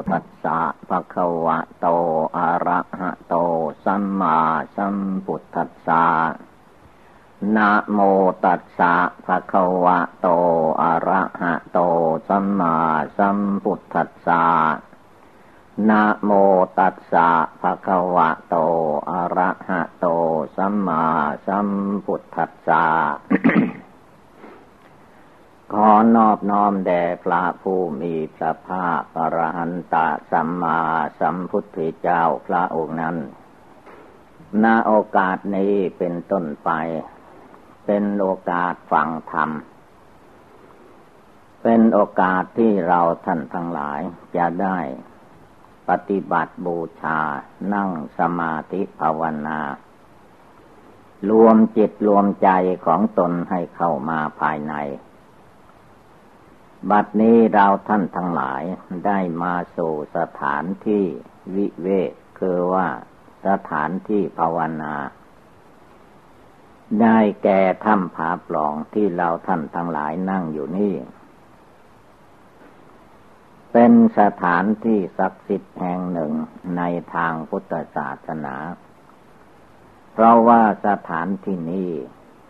พุทธัสสะภะคะวะโต อะระหะโต สัมมาสัมพุทธัสสะนะโมตัสสะภะคะวะโต อะระหะโต สัมมาสัมพุทธัสสะนะโมตัสสะภะคะวะโต อะระหะโต สัมมาสัมพุทธัสสะ ขอนอบน้อมแด่พระผู้มีพระภาคอรหันตสัมมาสัมพุทธเจ้าพระองค์นั้นณโอกาสนี้เป็นต้นไป เป็นโอกาสฟังธรรม เป็นโอกาสที่เราท่านทั้งหลายจะได้ปฏิบัติบูชา นั่งสมาธิภาวนา รวมจิตรวมใจของตนให้เข้ามาภายใน บัดนี้เราท่านทั้งหลายได้มาสู่สถานที่วิเวกคือว่าสถานที่ภาวนา ได้แก่ถ้ำผาปล่องที่เราท่านทั้งหลายนั่งอยู่นี่ เป็นสถานที่ศักดิ์สิทธิ์แห่งหนึ่งในทางพุทธศาสนา เพราะว่าสถานที่นี้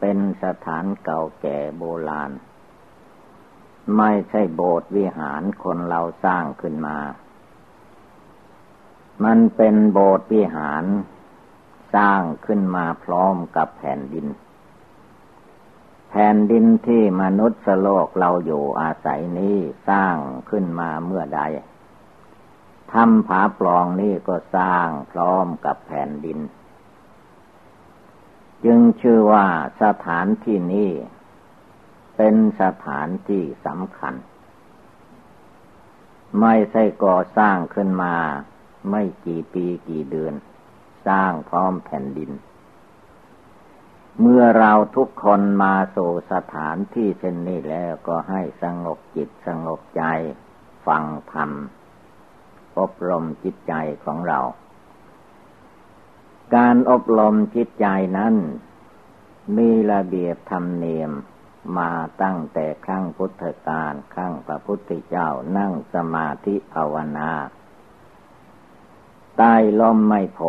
เป็นสถานเก่าแก่โบราณ ไม่ใช่โบสถ์วิหารคนเราสร้างขึ้นมา มันเป็นโบสถ์วิหารสร้างขึ้นมาพร้อมกับแผ่นดิน แผ่นดินที่มนุษย์โลกเราอยู่อาศัยนี้สร้างขึ้นมาเมื่อใดถ้ำผาปลองนี่ก็สร้างพร้อมกับแผ่นดิน จึงชื่อว่าสถานที่นี้ เป็นสถานที่สำคัญ ไม่ใช่ก่อสร้างขึ้นมาไม่กี่ปีกี่เดือน สร้างพร้อมแผ่นดิน เมื่อเราทุกคนมาสู่สถานที่เช่นนี้แล้วก็ให้สงบจิตสงบใจ ฟังธรรมอบรมจิตใจของเรา การอบรมจิตใจนั้น มีระเบียบธรรมเนียม มาตั้งแต่ครั้งพุทธกาลครั้งพระพุทธเจ้านั่งสมาธิภาวนาใต้ล้มไม่โพ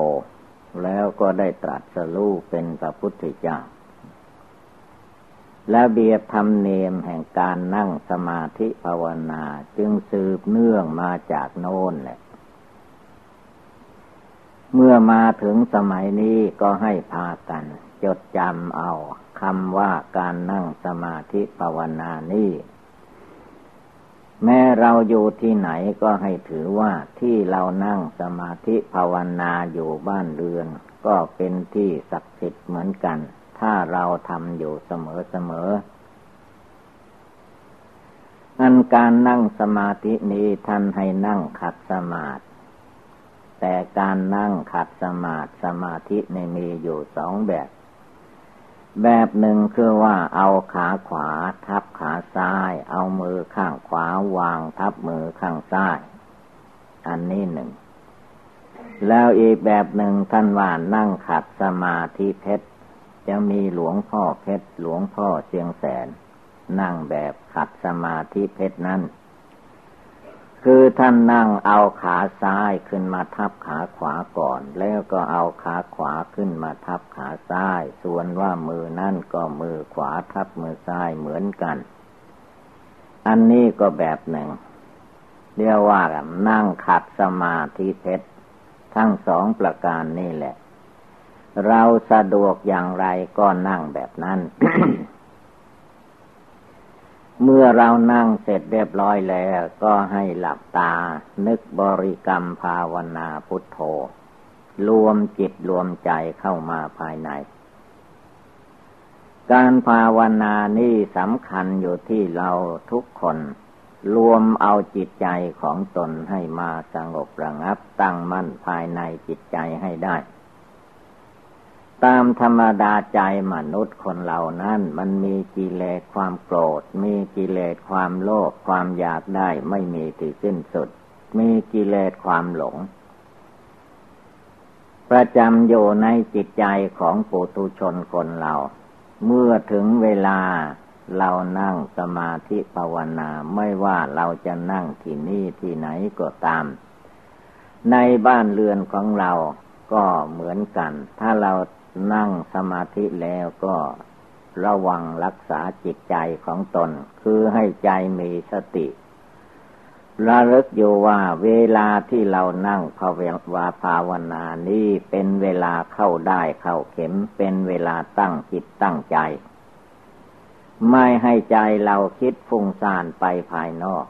แล้วก็ได้ตรัสรู้เป็นพระพุทธเจ้า และเบียบธรรมเนียมแห่งการนั่งสมาธิภาวนาจึงสืบเนื่องมาจากโน้นแหละเมื่อมาถึงสมัยนี้ก็ให้พากัน จดจำเอา คำว่าการนั่งสมาธิภาวนานี้แม้เราอยู่ที่ไหนก็ให้ถือว่าที่เรานั่งสมาธิภาวนาอยู่บ้านเรือน ก็เป็นที่ศักดิ์สิทธิ์เหมือนกัน ถ้าเราทำอยู่เสมอเสมออันการนั่งสมาธินี้ท่านให้นั่งขัดสมาธิแต่การนั่งขัดสมาธิสมาธิในมีอยู่สองแบบ แบบหนึ่งคือว่าเอาขาขวาทับขาซ้าย เอามือข้างขวาวางทับมือข้างซ้าย อันนี้หนึ่ง แล้วอีกแบบหนึ่งท่านว่านั่งขัดสมาธิเพชรจะมีหลวงพ่อเพชรหลวงพ่อเสียงแสน นั่งแบบขัดสมาธิเพชรนั้น คือท่านนั่งเอาขาซ้ายขึ้นมาทับขาขวาก่อน แล้วก็เอาขาขวาขึ้นมาทับขาซ้าย ส่วนว่ามือนั่นก็มือขวาทับมือซ้ายเหมือนกัน อันนี้ก็แบบหนึ่ง เรียกว่านั่งขัดสมาธิเพชรทั้งสองประการนี่แหละ เราสะดวกอย่างไรก็นั่งแบบนั้น เมื่อเรานั่งเสร็จเรียบร้อยแล้วก็ให้หลับตา นึกบริกรรมภาวนาพุทโธ รวมจิตรวมใจเข้ามาภายใน การภาวนานี่สำคัญอยู่ที่เราทุกคน รวมเอาจิตใจของตนให้มาสงบระงับตั้งมั่นภายในจิตใจให้ได้ ตามธรรมดาใจมนุษย์คนเหล่านั้นมันมีกิเลสความโกรธ มีกิเลสความโลภความอยากได้ไม่มีที่สิ้นสุด มีกิเลสความหลง ประจำอยู่ในจิตใจของปุถุชนคนเราเมื่อถึงเวลาเรานั่งสมาธิภาวนาไม่ว่าเราจะนั่งที่นี่ที่ไหนก็ตาม ในบ้านเรือนของเราก็เหมือนกัน ถ้าเรา นั่งสมาธิแล้วก็ระวังรักษาจิตใจของตน คือให้ใจมีสติระลึกอยู่ว่าเวลาที่เรานั่งภาวาภาวนานี้เป็นเวลาเข้าได้เข้าเข็มเป็นเวลาตั้งจิตตั้งใจ ไม่ให้ใจเราคิดฟุ้งซ่านไปภายนอก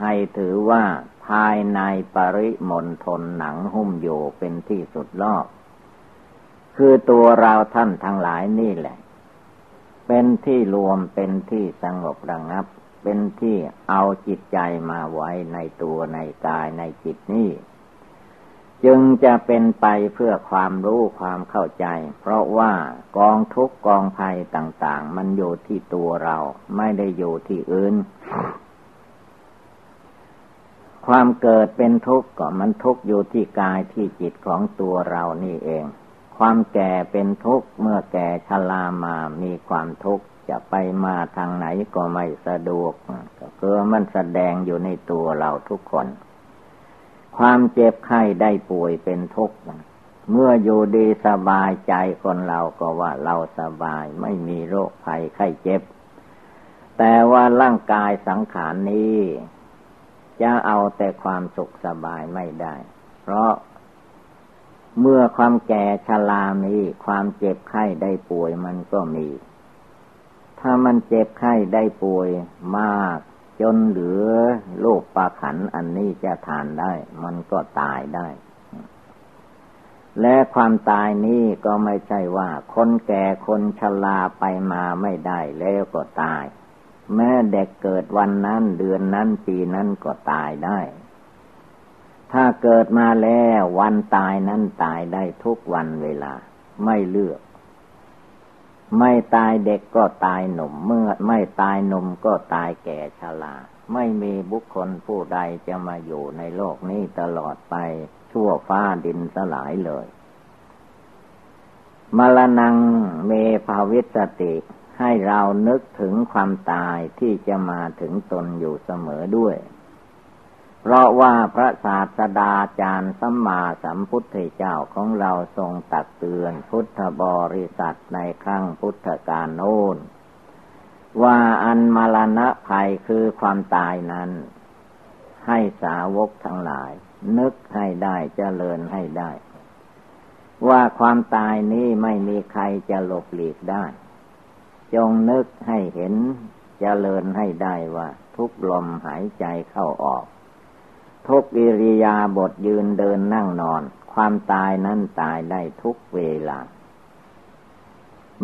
ให้ถือว่าภายในปริมณฑลหนังหุ้มอยู่เป็นที่สุดรอบ คือตัวเราท่านทั้งหลายนี่แหละ เป็นที่รวมเป็นที่สงบระงับ เป็นที่เอาจิตใจมาไว้ในตัวในกายในจิตนี้จึงจะเป็นไปเพื่อความรู้ความเข้าใจ เพราะว่ากองทุกกองภัยต่าง ๆ มันอยู่ที่ตัวเราไม่ได้อยู่ที่อื่น ความเกิดเป็นทุกข์ก็มันทุกข์อยู่ที่กายที่จิตของตัวเรานี่เอง ความแก่เป็นทุกข์เมื่อแก่ชรามามีความทุกข์จะไปมาทางไหนก็ไม่สะดวกก็คือมันแสดงอยู่ในตัวเราทุกคน ความเจ็บไข้ได้ป่วยเป็นทุกข์เมื่ออยู่ดีสบายใจคนเราก็ว่าเราสบายไม่มีโรคภัยไข้เจ็บ แต่ว่าร่างกายสังขารนนี้ จะเอาแต่ความสุขสบายไม่ได้ เพราะ เมื่อความแก่ชรามีความเจ็บไข้ได้ป่วยมันก็มี ถ้ามันเจ็บไข้ได้ป่วยมาก จนเหลือโรคปาขันอันนี้จะทานได้ มันก็ตายได้ และความตายนี้ก็ไม่ใช่ว่า คนแก่คนชราไปมาไม่ได้แล้วก็ตาย แม้เด็กเกิดวันนั้นเดือนนั้นปีนั้นก็ตายได้ ถ้าเกิดมาแล้ววันตายนั้นตายได้ทุกวันเวลา ไม่เลือก ไม่ตายเด็กก็ตายหนุ่มเมื่อไม่ตายหนุ่มก็ตายแก่ชราไม่มีบุคคลผู้ใดจะมาอยู่ในโลกนี้ตลอดไปชั่วฟ้าดินสลายเลย มรณงเมภาวิสติให้เรานึกถึงความตายที่จะมาถึงตนอยู่เสมอด้วย เพราะว่าพระศาสดาจารย์สัมมาสัมพุทธเจ้าของเราทรงตักเตือนพุทธบริษัทในครั้งพุทธกาลโน้น ว่าอันมรณะภัยคือความตายนั้น ให้สาวกทั้งหลาย นึกให้ได้เจริญให้ได้ ว่าความตายนี้ไม่มีใครจะหลบหลีกได้ จงนึกให้เห็นเจริญให้ได้ว่า ทุกลมหายใจเข้าออก ทุกอิริยาบถยืนเดินนั่งนอน ความตายนั้นตายได้ทุกเวลา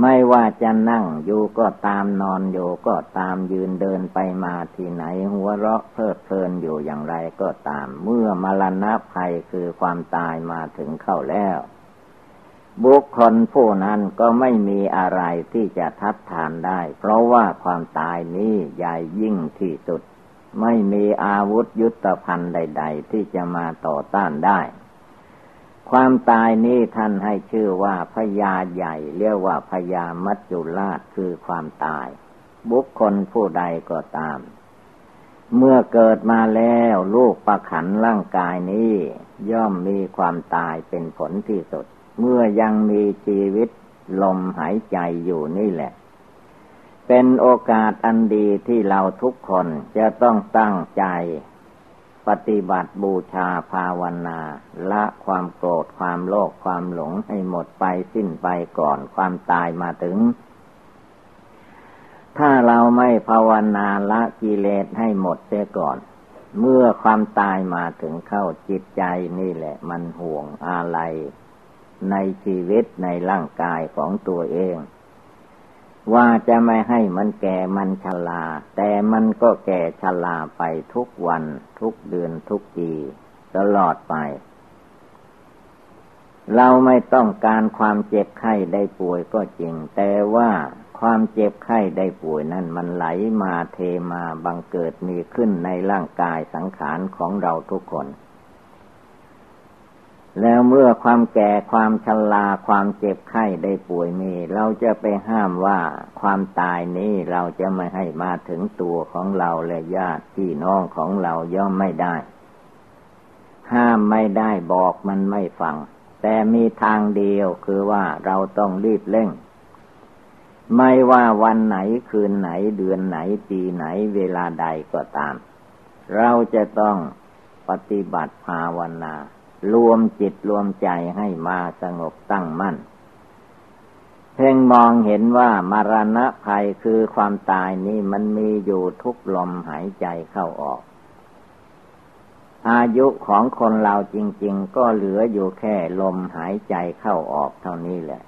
ไม่ว่าจะนั่งอยู่ก็ตามนอนอยู่ก็ตามยืนเดินไปมาที่ไหน หัวเราะเพลิดเพลินอยู่อย่างไรก็ตาม เมื่อมรณะภัยคือความตายมาถึงเข้าแล้ว บุคคลผู้นั้นก็ไม่มีอะไรที่จะทัดทานได้ เพราะว่าความตายนี้ใหญ่ยิ่งที่สุด ไม่มีอาวุธยุทธภัณฑ์ใด ๆ ที่จะมาต่อต้านได้ ความตายนี้ท่านให้ชื่อว่าพญาใหญ่ เรียกว่าพญามัจจุราชคือความตาย บุคคลผู้ใดก็ตาม เมื่อเกิดมาแล้วลูกประขันร่างกายนี้ ย่อมมีความตายเป็นผลที่สุด เมื่อยังมีชีวิตลมหายใจอยู่นี่แหละ เป็นโอกาสอันดีที่เราทุกคนจะต้องตั้งใจ ปฏิบัติบูชาภาวนา ละความโกรธความโลภความหลงให้หมดไปสิ้นไปก่อนความตายมาถึง ถ้าเราไม่ภาวนาละกิเลสให้หมดเสียก่อน เมื่อความตายมาถึงเข้าจิตใจนี่แหละมันห่วงอะไร ในชีวิตในร่างกายของตัวเอง ว่าจะไม่ให้มันแก่มันชราแต่มันก็แก่ชราไปทุกวัน ทุกเดือนทุกปีตลอดไป เราไม่ต้องการความเจ็บไข้ได้ป่วยก็จริง แต่ว่าความเจ็บไข้ได้ป่วยนั้นมันไหลมาเทมาบังเกิดมีขึ้นในร่างกายสังขารของเราทุกคน แล้วเมื่อความแก่ความชราความเจ็บไข้ได้ป่วยมี เราจะไปห้ามว่าความตายนี้เราจะไม่ให้มาถึงตัวของเราและญาติพี่น้องของเราย่อมไม่ได้ ห้ามไม่ได้บอกมันไม่ฟัง แต่มีทางเดียวคือว่าเราต้องรีบเร่ง ไม่ว่าวันไหนคืนไหนเดือนไหนปีไหนเวลาใดก็ตาม เราจะต้องปฏิบัติภาวนา รวมจิตรวมใจให้มาสงบตั้งมั่น เพ่งมองเห็นว่ามรณะภัยคือความตายนี่มันมีอยู่ทุกลมหายใจเข้าออก อายุของคนเราจริง ๆ ก็เหลืออยู่แค่ลมหายใจเข้าออกเท่านี้แหละ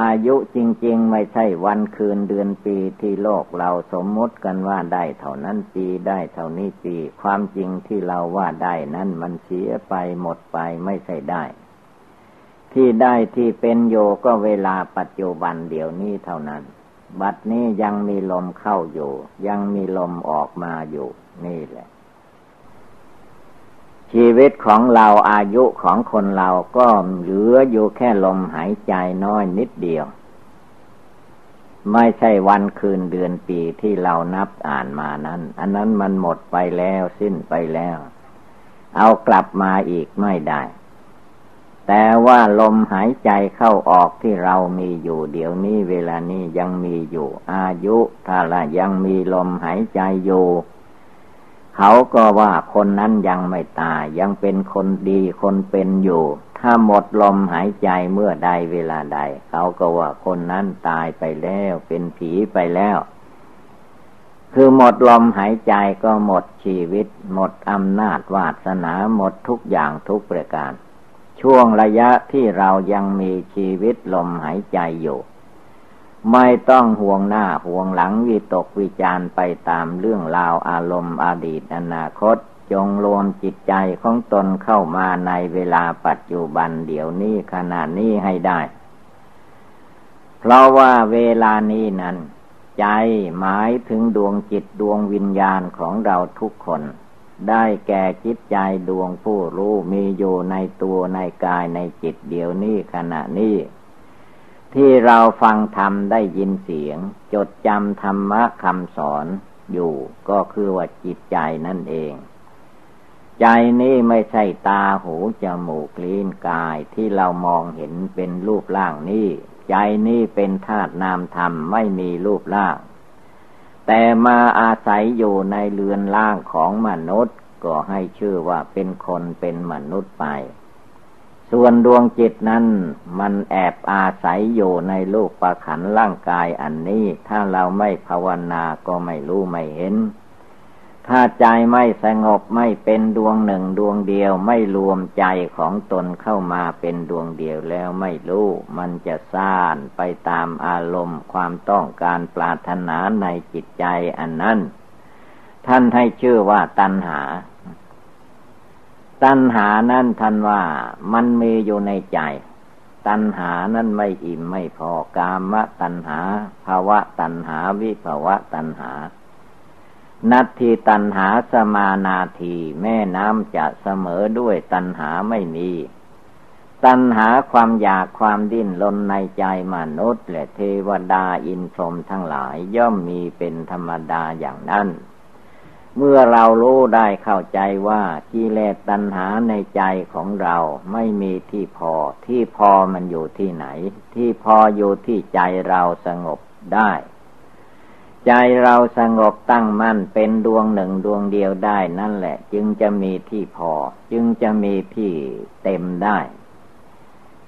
อายุจริง ๆ ไม่ใช่วันคืนเดือนปีที่โลกเราสมมติกันว่าได้เท่านั้นปีได้เท่านี้ปี ความจริงที่เราว่าได้นั้นมันเสียไปหมดไปไม่ใช่ได้ ที่ได้ที่เป็นโยก็เวลาปัจจุบันเดี๋ยวนี้เท่านั้น บัดนี้ยังมีลมเข้าอยู่ ยังมีลมออกมาอยู่ นี่แหละ ชีวิตของเราอายุของคนเราก็เหลืออยู่แค่ลมหายใจน้อยนิดเดียว ไม่ใช่วันคืนเดือนปีที่เรานับอ่านมานั้น อันนั้นมันหมดไปแล้วสิ้นไปแล้ว เอากลับมาอีกไม่ได้ แต่ว่าลมหายใจเข้าออกที่เรามีอยู่เดี๋ยวนี้เวลานี้ยังมีอยู่ อายุถ้าละยังมีลมหายใจอยู่ เขาก็ว่าคนนั้นยังไม่ตาย ยังเป็นคนดีคนเป็นอยู่ ถ้าหมดลมหายใจเมื่อใดเวลาใด เขาก็ว่าคนนั้นตายไปแล้ว เป็นผีไปแล้ว คือหมดลมหายใจก็หมดชีวิต หมดอำนาจวาสนาหมดทุกอย่างทุกประการ ช่วงระยะที่เรายังมีชีวิตลมหายใจอยู่ ไม่ต้องห่วงหน้าห่วงหลังวิตกวิจารไปตามเรื่องราวอารมณ์อดีตอนาคต จงรวมจิตใจของตนเข้ามาในเวลาปัจจุบันเดี๋ยวนี้ขณะนี้ให้ได้ เพราะว่าเวลานี้นั้น ใจหมายถึงดวงจิตดวงวิญญาณของเราทุกคน ได้แก่จิตใจดวงผู้รู้มีอยู่ในตัวในกายในจิตเดี๋ยวนี้ขณะนี้ ที่เราฟังธรรมได้ยินเสียง จดจำธรรมะคำสอนอยู่ก็คือว่าจิตใจนั่นเอง ใจนี้ไม่ใช่ตาหูจมูกลิ้นกายที่เรามองเห็นเป็นรูปร่างนี้ใจนี้เป็นธาตุนามธรรมไม่มีรูปร่าง แต่มาอาศัยอยู่ในเรือนร่างของมนุษย์ ก็ให้ชื่อว่าเป็นคนเป็นมนุษย์ไป ส่วนดวงจิตนั้น มันแอบอาศัยอยู่ในลูกประขันร่างกายอันนี้ ถ้าเราไม่ภาวนาก็ไม่รู้ไม่เห็น ถ้าใจไม่สงบไม่เป็นดวงหนึ่งดวงเดียวไม่รวมใจของตนเข้ามาเป็นดวงเดียวแล้วไม่รู้ มันจะซ่านไปตามอารมณ์ความต้องการปรารถนาในจิตใจอันนั้น ท่านให้ชื่อว่าตัณหา ตัณหานั้นท่านว่ามันมีอยู่ในใจ ตัณหานั้นไม่อิ่มไม่พอกามะตัณหาภาวะตัณหาวิภาวะตัณหา นัตทีตัณหาสมานาทีแม่น้ำจะเสมอด้วยตัณหาไม่มี ตัณหาความอยากความดิ้นรนในใจมนุษย์และเทวดาอินทรมทั้งหลายย่อมมีเป็นธรรมดาอย่างนั้น เมื่อเรารู้ได้เข้าใจว่ากิเลสตัณหาในใจของเราไม่มีที่พอ ที่พอมันอยู่ที่ไหน ที่พออยู่ที่ใจเราสงบได้ ใจเราสงบตั้งมั่นเป็นดวงหนึ่งดวงเดียวได้นั่นแหละ จึงจะมีที่พอ จึงจะมีที่เต็มได้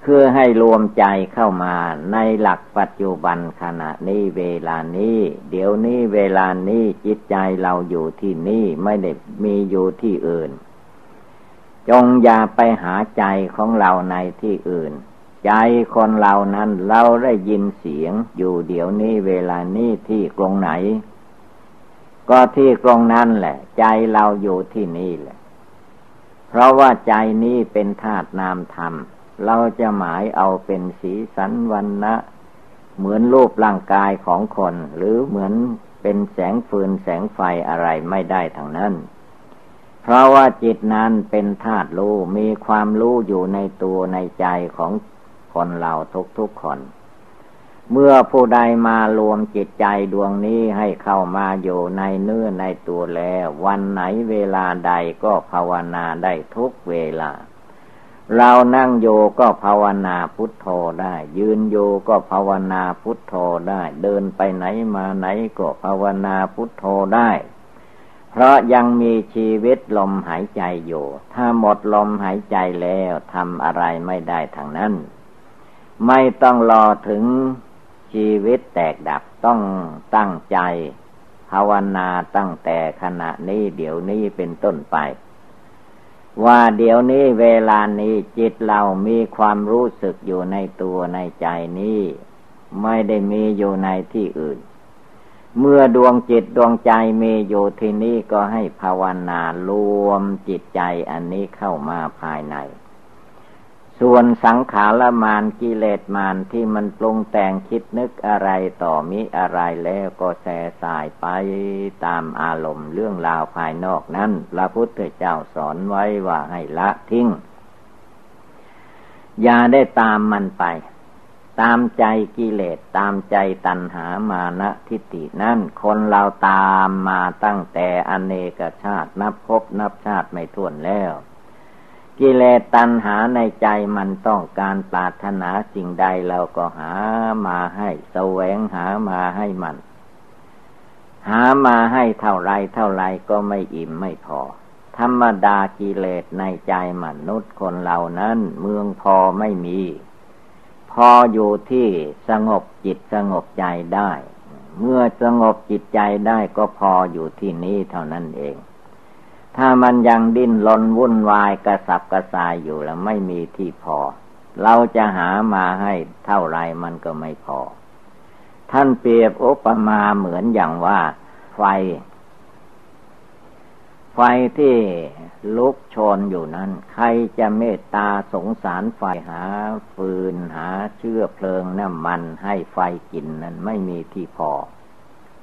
พื่อให้รวมใจเข้ามาในหลักปัจจุบันขณะนี้เวลานี้ เดี๋ยวนี้เวลานี้จิตใจเราอยู่ที่นี่ไม่ได้มีอยู่ที่อื่น จงอย่าไปหาใจของเราในที่อื่น ใจคนเรานั้นเราได้ยินเสียงอยู่เดี๋ยวนี้เวลานี้ที่กรงไหน ก็ที่กรงนั้นแหละ ใจเราอยู่ที่นี่แหละ เพราะว่าใจนี้เป็นธาตุนามธรรม เราจะหมายเอาเป็นสีสันวันนะเหมือนรูปร่างกายของคน หรือเหมือนเป็นแสงฟืนแสงไฟอะไรไม่ได้ทางนั้น เพราะว่าจิตนั้นเป็นธาตุรู้มีความรู้อยู่ในตัวในใจของคนเราทุกๆคน เมื่อผู้ใดมารวมจิตใจดวงนี้ให้เข้ามาอยู่ในเนื้อในตัวแล้ว วันไหนเวลาใดก็ภาวนาได้ทุกเวลา เรานั่งโยก็ภาวนาพุทโธได้ ยืนโยก็ภาวนาพุทโธได้ เดินไปไหนมาไหนก็ภาวนาพุทโธได้ เพราะยังมีชีวิตลมหายใจอยู่ ถ้าหมดลมหายใจแล้วทำอะไรไม่ได้ทางนั้น ไม่ต้องรอถึงชีวิตแตกดับต้องตั้งใจ ภาวนาตั้งแต่ขณะนี้เดี๋ยวนี้เป็นต้นไป ว่าเดี๋ยวนี้เวลานี้จิตเรามีความรู้สึกอยู่ในตัวในใจนี้ ไม่ได้มีอยู่ในที่อื่น เมื่อดวงจิตดวงใจมีอยู่ที่นี้ก็ให้ภาวนารวมจิตใจอันนี้เข้ามาภายใน ส่วนสังขารมานกิเลสมานที่มันปรุงแต่งคิดนึกอะไรต่อมิอะไรแล้วก็แสสายไปตามอารมณ์เรื่องราวภายนอกนั้นพระพุทธเจ้าสอนไว้ว่าให้ละทิ้ง อย่าได้ตามมันไป ตามใจกิเลสตามใจตัณหามานะทิฏฐินั่นคนเราตามมาตั้งแต่อเนกชาตินับพบนับชาติไม่ถ้วนแล้ว กิเลสตัณหาในใจมันต้องการปรารถนาสิ่งใดเราก็หามาให้แสวงหามาให้มัน หามาให้เท่าไรเท่าไรก็ไม่อิ่มไม่พอ ธรรมดากิเลสในใจมนุษย์คนเหล่านั้นเมืองพอไม่มี พออยู่ที่สงบจิตสงบใจได้ เมื่อสงบจิตใจได้ก็พออยู่ที่นี้เท่านั้นเอง ถ้ามันยังดิ้นรนวุ่นวายกระสับกระส่ายอยู่แล้วไม่มีที่พอ เราจะหามาให้เท่าไรมันก็ไม่พอ ท่านเปรียบอุปมาเหมือนอย่างว่า ไฟ ไฟที่ลุกโชนอยู่นั้น ใครจะเมตตาสงสารไฟหาฟืนหาเชื้อเพลิงน้ำมันให้ไฟกินนั้นไม่มีที่พอ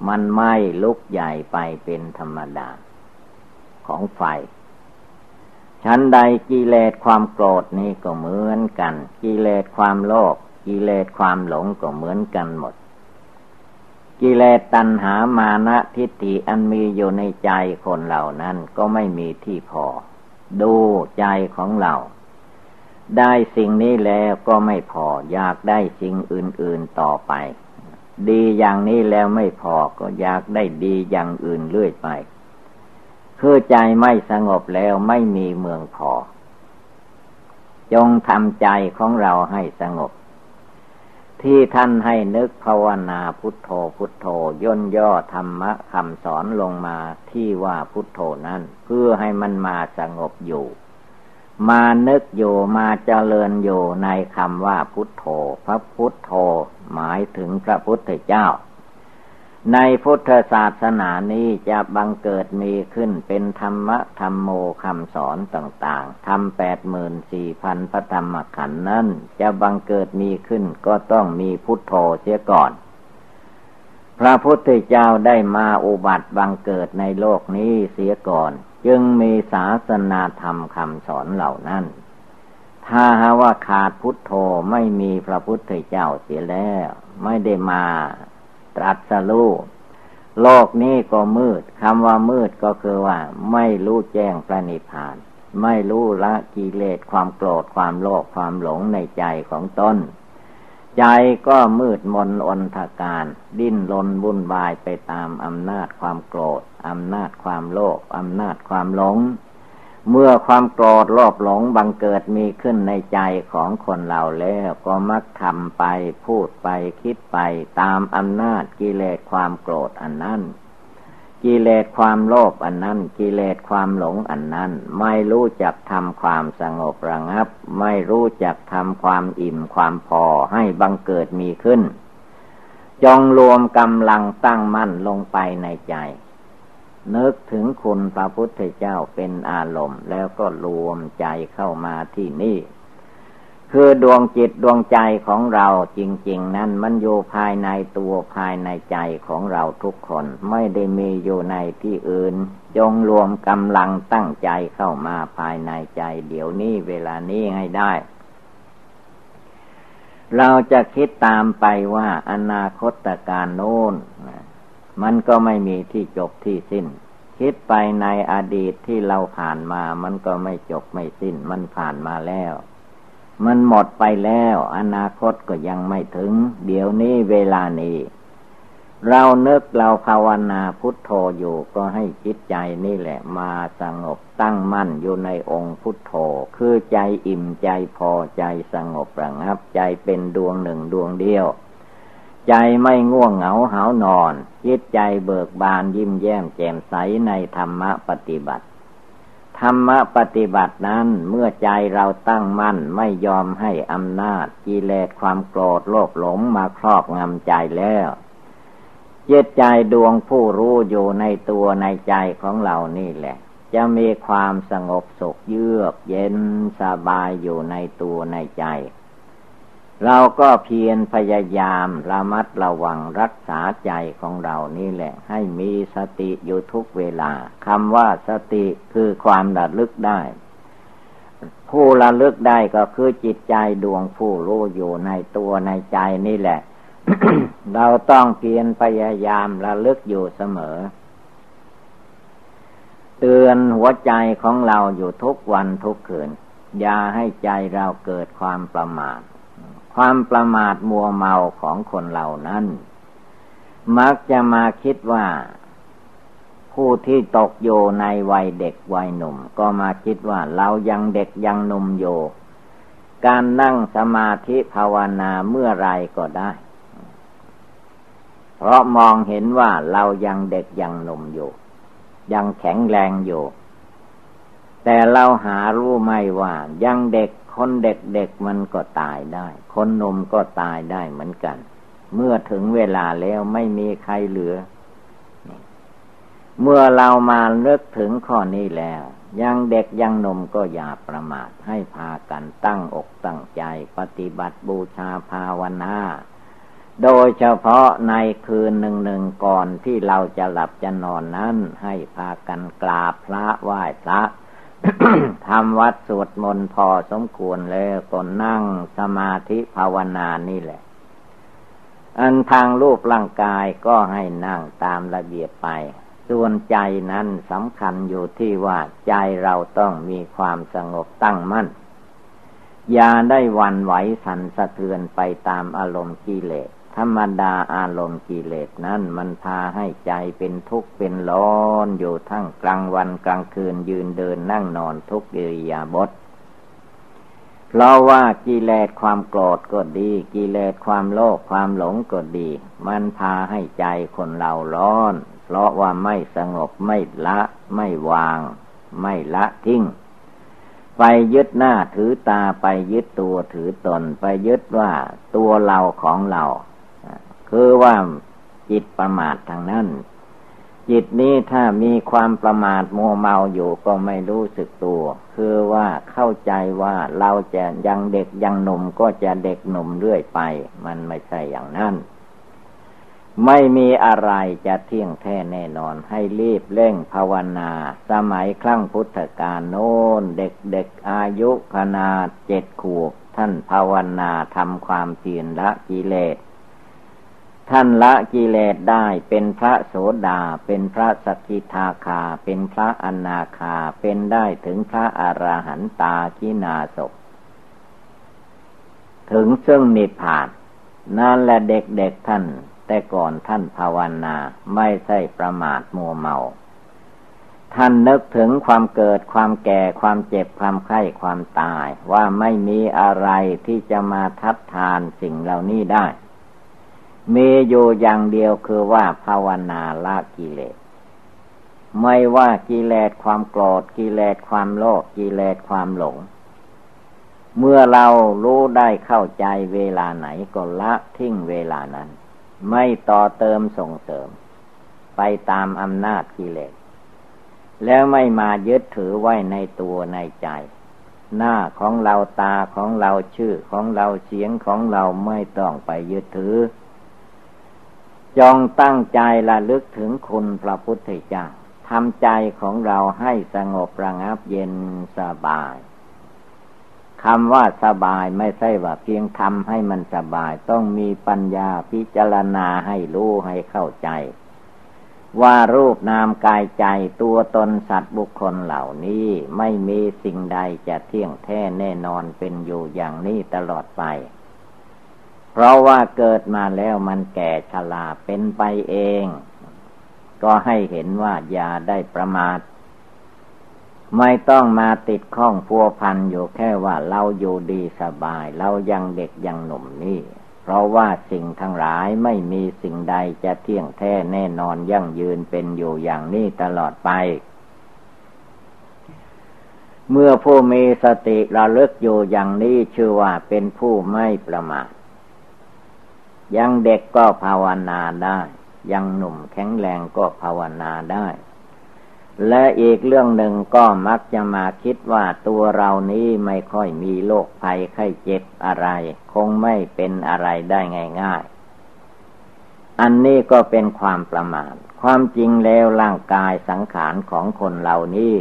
มันไหม้ลุกใหญ่ไปเป็นธรรมดา ของไฟชั้นใดกิเลสความโกรธนี่ก็เหมือนกัน กิเลสความโลภกิเลสความหลงก็เหมือนกันหมด กิเลสตัณหามานะทิฏฐิอันมีอยู่ในใจคนเหล่านั้นก็ไม่มีที่พอ ดูใจของเรา ได้สิ่งนี้แล้วก็ไม่พอ อยากได้สิ่งอื่น ๆต่อไป ดีอย่างนี้แล้วไม่พอก็อยากได้ดีอย่างอื่นเรื่อยไป คือใจไม่สงบแล้วไม่มีเมืองพอ จงทำใจของเราให้สงบ ที่ท่านให้นึกภาวนาพุทโธพุทโธย่นย่อธรรมะคำสอนลงมาที่ว่าพุทโธนั้น เพื่อให้มันมาสงบอยู่ มานึกอยู่มาเจริญอยู่ในคำว่าพุทโธ พระพุทโธหมายถึงพระพุทธเจ้า ในพุทธศาสนานี้จะบังเกิดมีขึ้นเป็นธรรมะธรรมโมคำสอนต่างๆทำแปดหมื่นสี่พันพระธรรมขันธ์นั้น จะบังเกิดมีขึ้นก็ต้องมีพุทโธเสียก่อน พระพุทธเจ้าได้มาอุบัติบังเกิดในโลกนี้เสียก่อน จึงมีศาสนาธรรมคำสอนเหล่านั้น ถ้าหาว่าขาดพุทโธไม่มีพระพุทธเจ้าเสียแล้ว ไม่ได้มา ตรัสรู้โลกนี้ก็มืดคำว่ามืดก็คือว่า ไม่รู้แจ้งพระนิพพาน ไม่รู้ละกิเลสความโกรธความโลภความหลงในใจของตนใจก็มืดมนอนทการ ดิ้นรนวุ่นวายไปตามอำนาจความโกรธอำนาจความโลภอำนาจความหลง เมื่อความโกรธโลภหลงบังเกิดมีขึ้นในใจของคนเราแล้วก็มักทำไปพูดไปคิดไปตามอำนาจกิเลสความโกรธอันนั้นกิเลสความโลภอันนั้นกิเลสความหลงอันนั้น ไม่รู้จักทำความสงบระงับ ไม่รู้จักทำความอิ่มความพอให้บังเกิดมีขึ้น จงรวมกำลังตั้งมั่นลงไปในใจ นึกถึงคุณพระพุทธเจ้าเป็นอารมณ์ แล้วก็รวมใจเข้ามาที่นี่ คือดวงจิตดวงใจของเราจริง ๆ นั้นมันอยู่ภายในตัวภายในใจของเราทุกคน ไม่ได้มีอยู่ในที่อื่น จงรวมกำลังตั้งใจเข้ามาภายในใจ เดี๋ยวนี้เวลานี้ให้ได้เราจะคิดตามไปว่าอนาคตการโน้น มันก็ไม่มีที่จบที่สิ้น คิดไปในอดีตที่เราผ่านมา มันก็ไม่จบไม่สิ้น มันผ่านมาแล้ว มันหมดไปแล้ว อนาคตก็ยังไม่ถึง เดี๋ยวนี้เวลานี้ เรานึกเราภาวนาพุทโธอยู่ก็ให้จิตใจนี่แหละ มาสงบตั้งมั่นอยู่ในองค์พุทโธ คือใจอิ่มใจพอใจสงบระงับใจเป็นดวงหนึ่งดวงเดียว ใจไม่ง่วงเหงาหานอน จิตใจเบิกบานยิ้มแย้มแจ่มใสในธรรมปฏิบัติ ธรรมปฏิบัตินั้นเมื่อใจเราตั้งมั่นไม่ยอมให้อำนาจกิเลสความโกรธโลภหลงมาครอบงำใจแล้วจิตใจดวงผู้รู้อยู่ในตัวในใจของเรานี่แหละ จะมีความสงบสุขเยือกเย็นสบายอยู่ในตัวในใจ เราก็เพียรพยายามระมัดระวังรักษาใจของเรานี่แหละ ให้มีสติอยู่ทุกเวลาคำว่าสติคือความระลึกได้ ผู้ระลึกได้ก็คือจิตใจดวงผู้รู้อยู่ในตัวในใจนี่แหละ เราต้องเพียรพยายามระลึกอยู่เสมอ เตือนหัวใจของเราอยู่ทุกวันทุกคืน อย่าให้ใจเราเกิดความประมาท ความประมาทมัวเมาของคนเหล่านั้น มักจะมาคิดว่า ผู้ที่ตกอยู่ในวัยเด็กวัยหนุ่ม ก็มาคิดว่าเรายังเด็กยังหนุ่มอยู่การนั่งสมาธิภาวนาเมื่อไรก็ได้ เพราะมองเห็นว่าเรายังเด็กยังหนุ่มอยู่ ยังแข็งแรงอยู่ แต่เราหารู้ไหมว่ายังเด็ก คนเด็กเด็กมันก็ตายได้ คนนมก็ตายได้เหมือนกัน เมื่อถึงเวลาแล้วไม่มีใครเหลือ เมื่อเรามาเลิกถึงข้อนี้แล้ว ยังเด็กยังนมก็อย่าประมาทให้พากันตั้งอกตั้งใจปฏิบัติบูชาภาวนาโดยเฉพาะในคืนหนึ่งหนึ่งก่อนที่เราจะหลับจะนอนนั้น ให้พากันกราบพระไหว้พระ ทำวัดสวดมนต์พอสมควรแล้วก็นั่งสมาธิภาวนานี่แหละ อันทางรูปร่างกายก็ให้นั่งตามระเบียบไป ส่วนใจนั้นสำคัญอยู่ที่ว่าใจเราต้องมีความสงบตั้งมั่น อย่าได้วันไหวสันสะเทือนไปตามอารมณ์กิเลส ธรรมดาอารมณ์กิเลสนั้นมันพาให้ใจเป็นทุกข์เป็นร้อนอยู่ทั้งกลางวันกลางคืนยืนเดินนั่งนอนทุกอิริยาบถเพราะว่ากิเลสความโกรธก็ดี กิเลสความโลภความหลงก็ดี มันพาให้ใจคนเราร้อน เพราะว่าไม่สงบไม่ละไม่วาง ไม่ละทิ้งไปยึดหน้าถือตาไปยึดตัวถือตน ไปยึดว่าตัวเราของเรา คือว่าจิตประมาททางนั้น จิตนี้ถ้ามีความประมาทมัวเมาอยู่ก็ไม่รู้สึกตัว คือว่าเข้าใจว่าเราจะยังเด็กยังหนุ่มก็จะเด็กหนุ่มเรื่อยไป มันไม่ใช่อย่างนั้นไม่มีอะไรจะเที่ยงแท้แน่นอนให้รีบเร่งภาวนา สมัยครั้งพุทธกาลโน้นเด็กๆอายุขนาดเจ็ดขวบท่านภาวนาทำความเพียรละกิเลส ท่านละกิเลสได้เป็นพระโสดา เป็นพระสกิทาคา เป็นพระอนาคา เป็นได้ถึงพระอรหันตากินาศถึงซึ่งนิพพานนั่นแหละเด็กๆท่าน แต่ก่อนท่านภาวนาไม่ใช่ประมาทมัวเมา ท่านนึกถึงความเกิดความแก่ความเจ็บความไข้ความตาย ว่าไม่มีอะไรที่จะมาทัดทานสิ่งเหล่านี้ได้ มีอยู่อย่างเดียวคือว่าภาวนาละกิเลส ไม่ว่ากิเลสความโกรธกิเลสความโลภกิเลสความหลง เมื่อเรารู้ได้เข้าใจเวลาไหนก็ละทิ้งเวลานั้น ไม่ต่อเติมส่งเสริม ไปตามอำนาจกิเลส แล้วไม่มายึดถือไว้ในตัวในใจ หน้าของเราตาของเราชื่อของเราเสียงของเราไม่ต้องไปยึดถือ จงตั้งใจระลึกถึงคุณพระพุทธเจ้าทำใจของเราให้สงบระงับเย็นสบายคำว่าสบายไม่ใช่ว่าเพียงทำให้มันสบาย ต้องมีปัญญาพิจารณาให้รู้ให้เข้าใจ ว่ารูปนามกายใจตัวตนสัตว์บุคคลเหล่านี้ไม่มีสิ่งใดจะเที่ยงแท้แน่นอนเป็นอยู่อย่างนี้ตลอดไป เพราะว่าเกิดมาแล้วมันแก่ชราเป็นไปเอง ก็ให้เห็นว่าอย่าได้ประมาท ไม่ต้องมาติดข้องพัวพันอยู่แค่ว่าเราอยู่ดีสบาย เรายังเด็กยังหนุ่มนี่ เพราะว่าสิ่งทั้งหลายไม่มีสิ่งใดจะเที่ยงแท้แน่นอนยั่งยืนเป็นอยู่อย่างนี้ตลอดไปเมื่อผู้มีสติระลึกอยู่อย่างนี้ชื่อว่าเป็นผู้ไม่ประมาท ยังเด็กก็ภาวนาได้ ยังหนุ่มแข็งแรงก็ภาวนาได้ และอีกเรื่องหนึ่งก็มักจะมาคิดว่าตัวเรานี้ไม่ค่อยมีโรคภัยไข้เจ็บอะไร คงไม่เป็นอะไรได้ง่ายๆ อันนี้ก็เป็นความประมาทความจริงแล้วร่างกายสังขารของคนเหล่านี้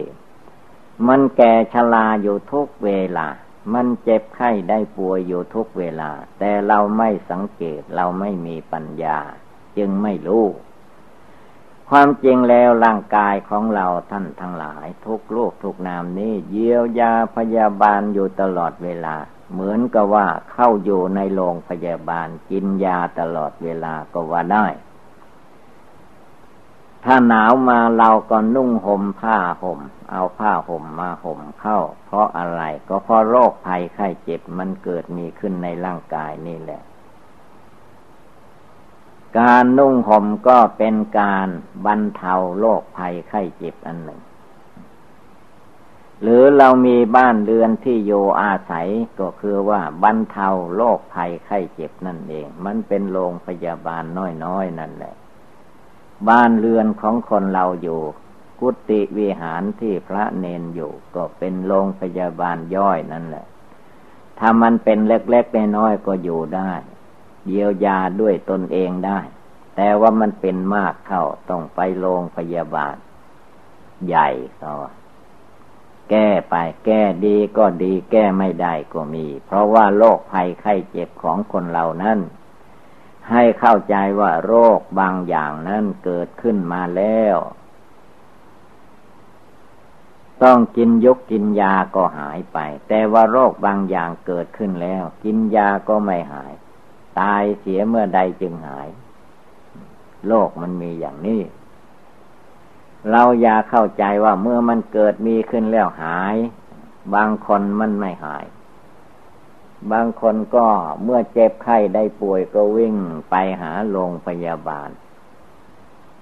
มันแก่ชราอยู่ทุกเวลา มันเจ็บไข้ได้ป่วยอยู่ทุกเวลา แต่เราไม่สังเกตเราไม่มีปัญญา จึงไม่รู้ ความจริงแล้วร่างกายของเราท่านทั้งหลาย ทุกโลกทุกนามนี้เยียวยาพยาบาลอยู่ตลอดเวลา เหมือนกับว่าเข้าอยู่ในโรงพยาบาลกินยาตลอดเวลาก็ว่าได้ ถ้าหนาวมาเราก็นุ่งห่มผ้าห่ม เอาผ้าห่มมาห่มเข้า เพราะอะไรก็เพราะโรคภัยไข้เจ็บมันเกิดมีขึ้นในร่างกายนี่แหละ การนุ่งห่มก็เป็นการบรรเทาโรคภัยไข้เจ็บอันหนึ่ง หรือเรามีบ้านเรือนที่โยอาศัยก็คือว่าบรรเทาโรคภัยไข้เจ็บนั่นเอง มันเป็นโรงพยาบาลน้อยๆนั่นแหละ บ้านเรือนของคนเราอยู่ กุฏิวิหารที่พระเนนอยู่ ก็เป็นโรงพยาบาลย่อยนั่นแหละ ถ้ามันเป็นเล็กๆน้อยๆก็อยู่ได้เยียวยาด้วยตนเองได้ แต่ว่ามันเป็นมากเข้าต้องไปโรงพยาบาล ใหญ่ก็แก้ไปแก้ดีก็ดีแก้ไม่ได้ก็มี เพราะว่าโรคภัยไข้เจ็บของคนเรานั้น ให้เข้าใจว่าโรคบางอย่างนั้นเกิดขึ้นมาแล้ว ต้องกินยกกินยาก็หายไป แต่ว่าโรคบางอย่างเกิดขึ้นแล้ว กินยาก็ไม่หาย ตายเสียเมื่อใดจึงหายโลกมันมีอย่างนี้ เราอย่าเข้าใจว่าเมื่อมันเกิดมีขึ้นแล้วหาย บางคนมันไม่หาย บางคนก็เมื่อเจ็บไข้ได้ป่วยก็วิ่งไปหาโรงพยาบาล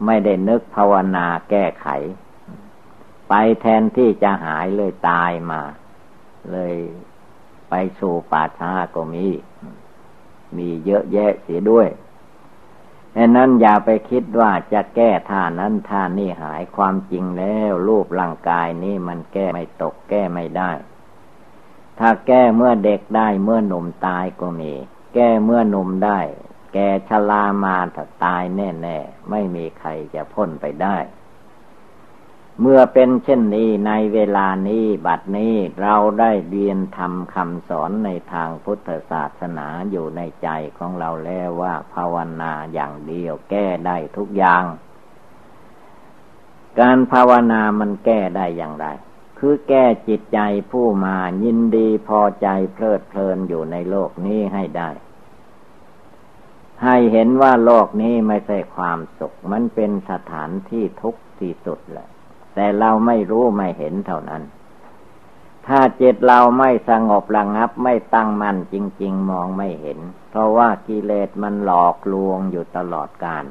ไม่ได้นึกภาวนาแก้ไข ไปแทนที่จะหายเลยตายมา เลยไปสู่ป่าช้าก็มี มีเยอะแยะเสียด้วยดังนั้นอย่าไปคิดว่าจะแก้ท่านั้นท่านี่หายความจริงแล้ว รูปร่างกายนี้มันแก้ไม่ตกแก้ไม่ได้ ถ้าแก้เมื่อเด็กได้เมื่อหนุ่มตายก็มี แก้เมื่อหนุ่มได้ แกชรามาถ้าตายแน่ๆ ไม่มีใครจะพ้นไปได้ เมื่อเป็นเช่นนี้ในเวลานี้บัดนี้เราได้เรียนทำคำสอนในทางพุทธศาสนาอยู่ในใจของเราแล้วว่าภาวนาอย่างเดียวแก้ได้ทุกอย่าง การภาวนามันแก้ได้อย่างไร คือแก้จิตใจผู้มายินดีพอใจเพลิดเพลินอยู่ในโลกนี้ให้ได้ ให้เห็นว่าโลกนี้ไม่ใช่ความสุข มันเป็นสถานที่ทุกข์ที่สุดแหละ แต่เราไม่รู้ไม่เห็นเท่านั้น ถ้าจิตเราไม่สงบระงับไม่ตั้งมั่นจริง ๆ มองไม่เห็น เพราะว่ากิเลสมันหลอกลวงอยู่ตลอดกาล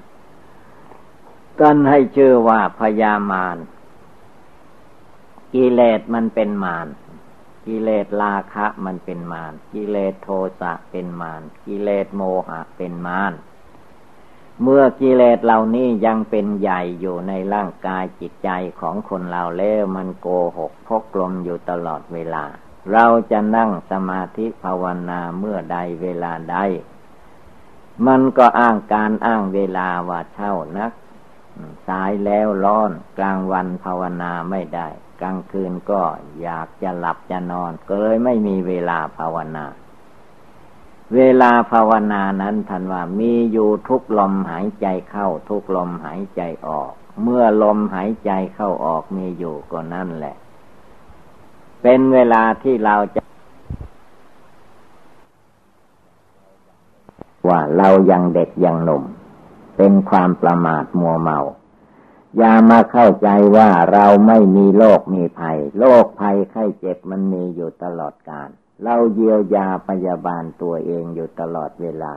กันให้ชื่อว่าพยามาร กิเลสมันเป็นมารกิเลสราคะมันเป็นมารกิเลสโทสะเป็นมารกิเลสโมหะเป็นมารเมื่อกิเลสเหล่านี้ยังเป็นใหญ่อยู่ในร่างกายจิตใจของคนเราแล้วมันโกหกพกลมอยู่ตลอดเวลา เราจะนั่งสมาธิภาวนาเมื่อใดเวลาใด มันก็อ้างการอ้างเวลาว่าเช่านัก สายแล้วร้อนกลางวันภาวนาไม่ได้ กลางคืนก็อยากจะหลับจะนอน ก็เลยไม่มีเวลาภาวนา เวลาภาวนานั้นท่านว่ามีอยู่ทุกลมหายใจเข้า ทุกลมหายใจออก เมื่อลมหายใจเข้าออกมีอยู่ก็นั่นแหละ เป็นเวลาที่เราจะว่าเรายังเด็กยังหนุ่ม เป็นความประมาทมัวเมา อย่ามาเข้าใจว่าเราไม่มีโรคมีภัย โรคภัยไข้เจ็บมันมีอยู่ตลอดกาล เราเยียวยาพยาบาลตัวเองอยู่ตลอดเวลา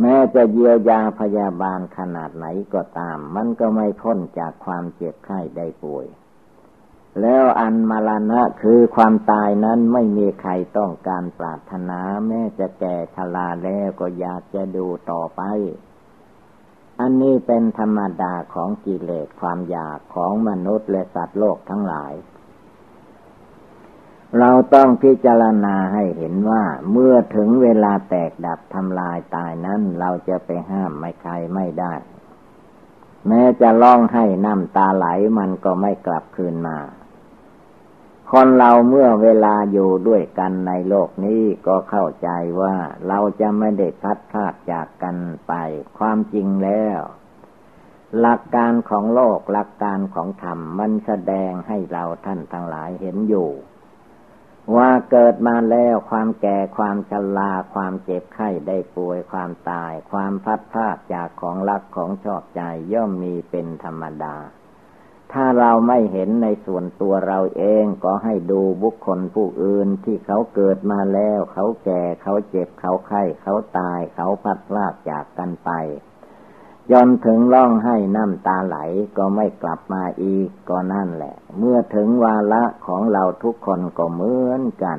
แม้จะเยียวยาพยาบาลขนาดไหนก็ตาม มันก็ไม่พ้นจากความเจ็บไข้ได้ป่วย แล้วอันมาลานะคือความตายนั้นไม่มีใครต้องการปรารถนา แม้จะแก่ชราแล้วก็อยากจะดูต่อไป อันนี้เป็นธรรมดาของกิเลสความอยากของมนุษย์และสัตว์โลกทั้งหลาย เราต้องพิจารณาให้เห็นว่าเมื่อถึงเวลาแตกดับทำลายตายนั้น เราจะไปห้ามไม่ใครไม่ได้ แม้จะร้องให้น้ำตาไหลมันก็ไม่กลับคืนมา คนเราเมื่อเวลาอยู่ด้วยกันในโลกนี้ก็เข้าใจว่าเราจะไม่ได้พัดพลาดจากกันไป ความจริงแล้ว หลักการของโลกหลักการของธรรมมันแสดงให้เราท่านทั้งหลายเห็นอยู่ ว่าเกิดมาแล้วความแก่ความชราความเจ็บไข้ได้ป่วยความตาย ความพัดพลาดจากของรักของชอบใจย่อมมีเป็นธรรมดา ถ้าเราไม่เห็นในส่วนตัวเราเองก็ให้ดูบุคคลผู้อื่นที่เขาเกิดมาแล้ว เขาแก่เขาเจ็บเขาไข้เขาตายเขาพัดพลากจากกันไปยอนถึงร้องให้น้ำตาไหลก็ไม่กลับมาอีกก็นั่นแหละ เมื่อถึงวาระของเราทุกคนก็เหมือนกัน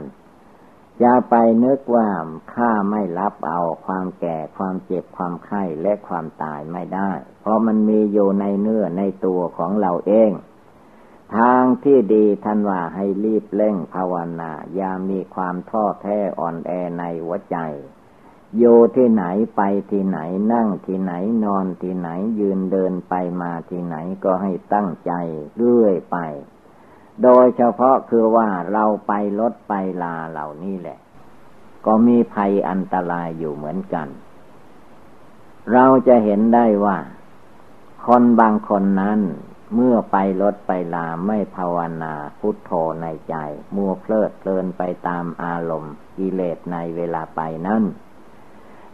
อย่าไปนึกว่าข้าไม่รับเอาความแก่ความเจ็บความไข้และความตายไม่ได้ เพราะมันมีอยู่ในเนื้อในตัวของเราเอง ทางที่ดีท่านว่าให้รีบเร่งภาวนา อย่ามีความท้อแท้อ่อนแอในหัวใจอยู่ที่ไหนไปที่ไหนนั่งที่ไหนนอนที่ไหนยืนเดินไปมาที่ไหนก็ให้ตั้งใจเรื่อยไป โดยเฉพาะคือว่าเราไปรถไปลาเหล่านี้แหละ ก็มีภัยอันตรายอยู่เหมือนกัน เราจะเห็นได้ว่า คนบางคนนั้นเมื่อไปรถไปลาไม่ภาวนาพุทโธในใจ มัวเพลิดเพลินไปตามอารมณ์กิเลสในเวลาไปนั้น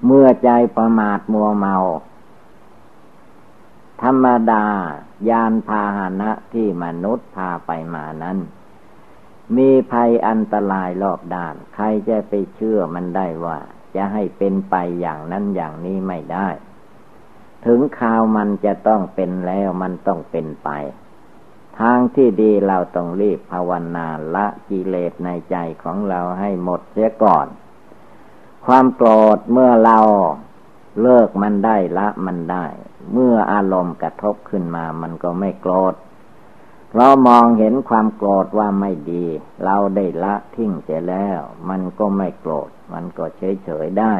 เมื่อใจประมาทมัวเมา ธรรมดายานพาหนะที่มนุษย์พาไปมานั้น มีภัยอันตรายรอบด้าน ใครจะไปเชื่อมันได้ว่า จะให้เป็นไปอย่างนั้นอย่างนี้ไม่ได้ ถึงข่าวมันจะต้องเป็นแล้วมันต้องเป็นไป ทางที่ดีเราต้องรีบภาวนาละกิเลสในใจของเราให้หมดเสียก่อน ความโกรธเมื่อเราเลิกมันได้ละมันได้ เมื่ออารมณ์กระทบขึ้นมา มันก็ไม่โกรธเรามองเห็นความโกรธว่าไม่ดี เราได้ละทิ้งเสียแล้ว มันก็ไม่โกรธ มันก็เฉยเฉยได้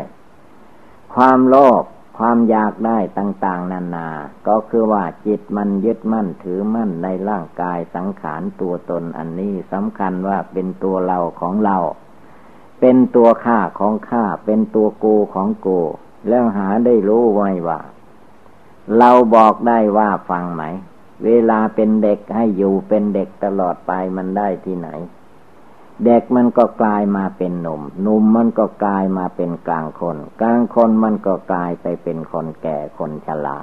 ความโลภความอยากได้ต่างๆ นานา ก็คือว่าจิตมันยึดมั่นถือมั่นในร่างกายสังขารตัวตนอันนี้สำคัญว่าเป็นตัวเราของเรา เป็นตัวข้าของข้า เป็นตัวกูของกู แล้วหาได้รู้ไว้ว่า เราบอกได้ว่าฟังไหม เวลาเป็นเด็กให้อยู่เป็นเด็กตลอดไปมันได้ที่ไหน เด็กมันก็กลายมาเป็นหนุ่มหนุ่มมันก็กลายมาเป็นกลางคน กลางคนมันก็กลายไปเป็นคนแก่คนชรา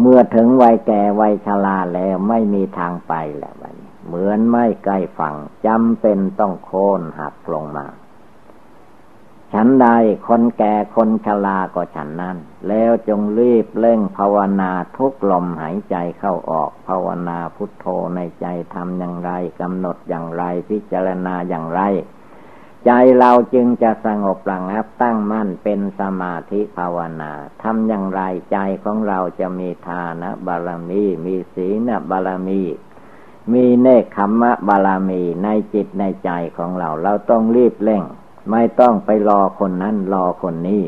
เมื่อถึงวัยแก่วัยชราแล้วไม่มีทางไปและวันเหมือนไม่ใกล้ฝั่งจำเป็นต้องโค่นหักลงมา ฉันใดคนแก่คนชราก็ฉันนั้น แล้วจงรีบเร่งภาวนาทุกลมหายใจเข้าออก ภาวนาพุทโธในใจทำอย่างไรกำหนดอย่างไรพิจารณาอย่างไร ใจเราจึงจะสงบระงับตั้งมั่นเป็นสมาธิภาวนาทำอย่างไรใจของเราจะมีทานะบารมี มีศีลบารมีมีเนคขมมะบาลมีในจิตในใจของเรา เราต้องรีบเร่ง ไม่ต้องไปรอคนนั้นรอคนนี้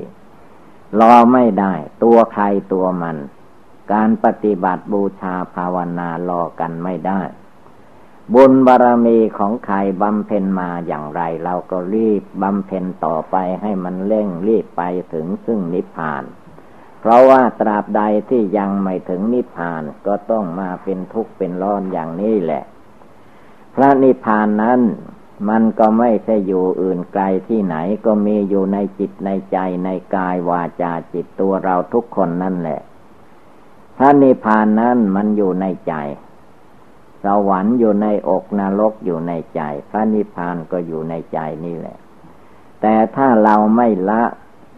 รอไม่ได้ ตัวใครตัวมัน การปฏิบัติบูชาภาวนารอกันไม่ได้ บุญบารรมีของใครบำเพ็ญมาอย่างไร เราก็รีบบำเพ็ญต่อไปให้มันเร่งรีบไปถึงซึ่งนิพพาน เพราะว่าตราบใดที่ยังไม่ถึงนิพพานก็ต้องมาเป็นทุกข์เป็นร้อนอย่างนี้แหละ พระนิพพานนั้น มันก็ไม่ใช่อยู่อื่นไกลที่ไหนก็มีอยู่ในจิตในใจในกายวาจาจิตตัวเราทุกคนนั่นแหละพระนิพพานนั้นมันอยู่ในใจ สวรรค์อยู่ในอกนรกอยู่ในใจ พระนิพพานก็อยู่ในใจนี่แหละ แต่ถ้าเราไม่ละ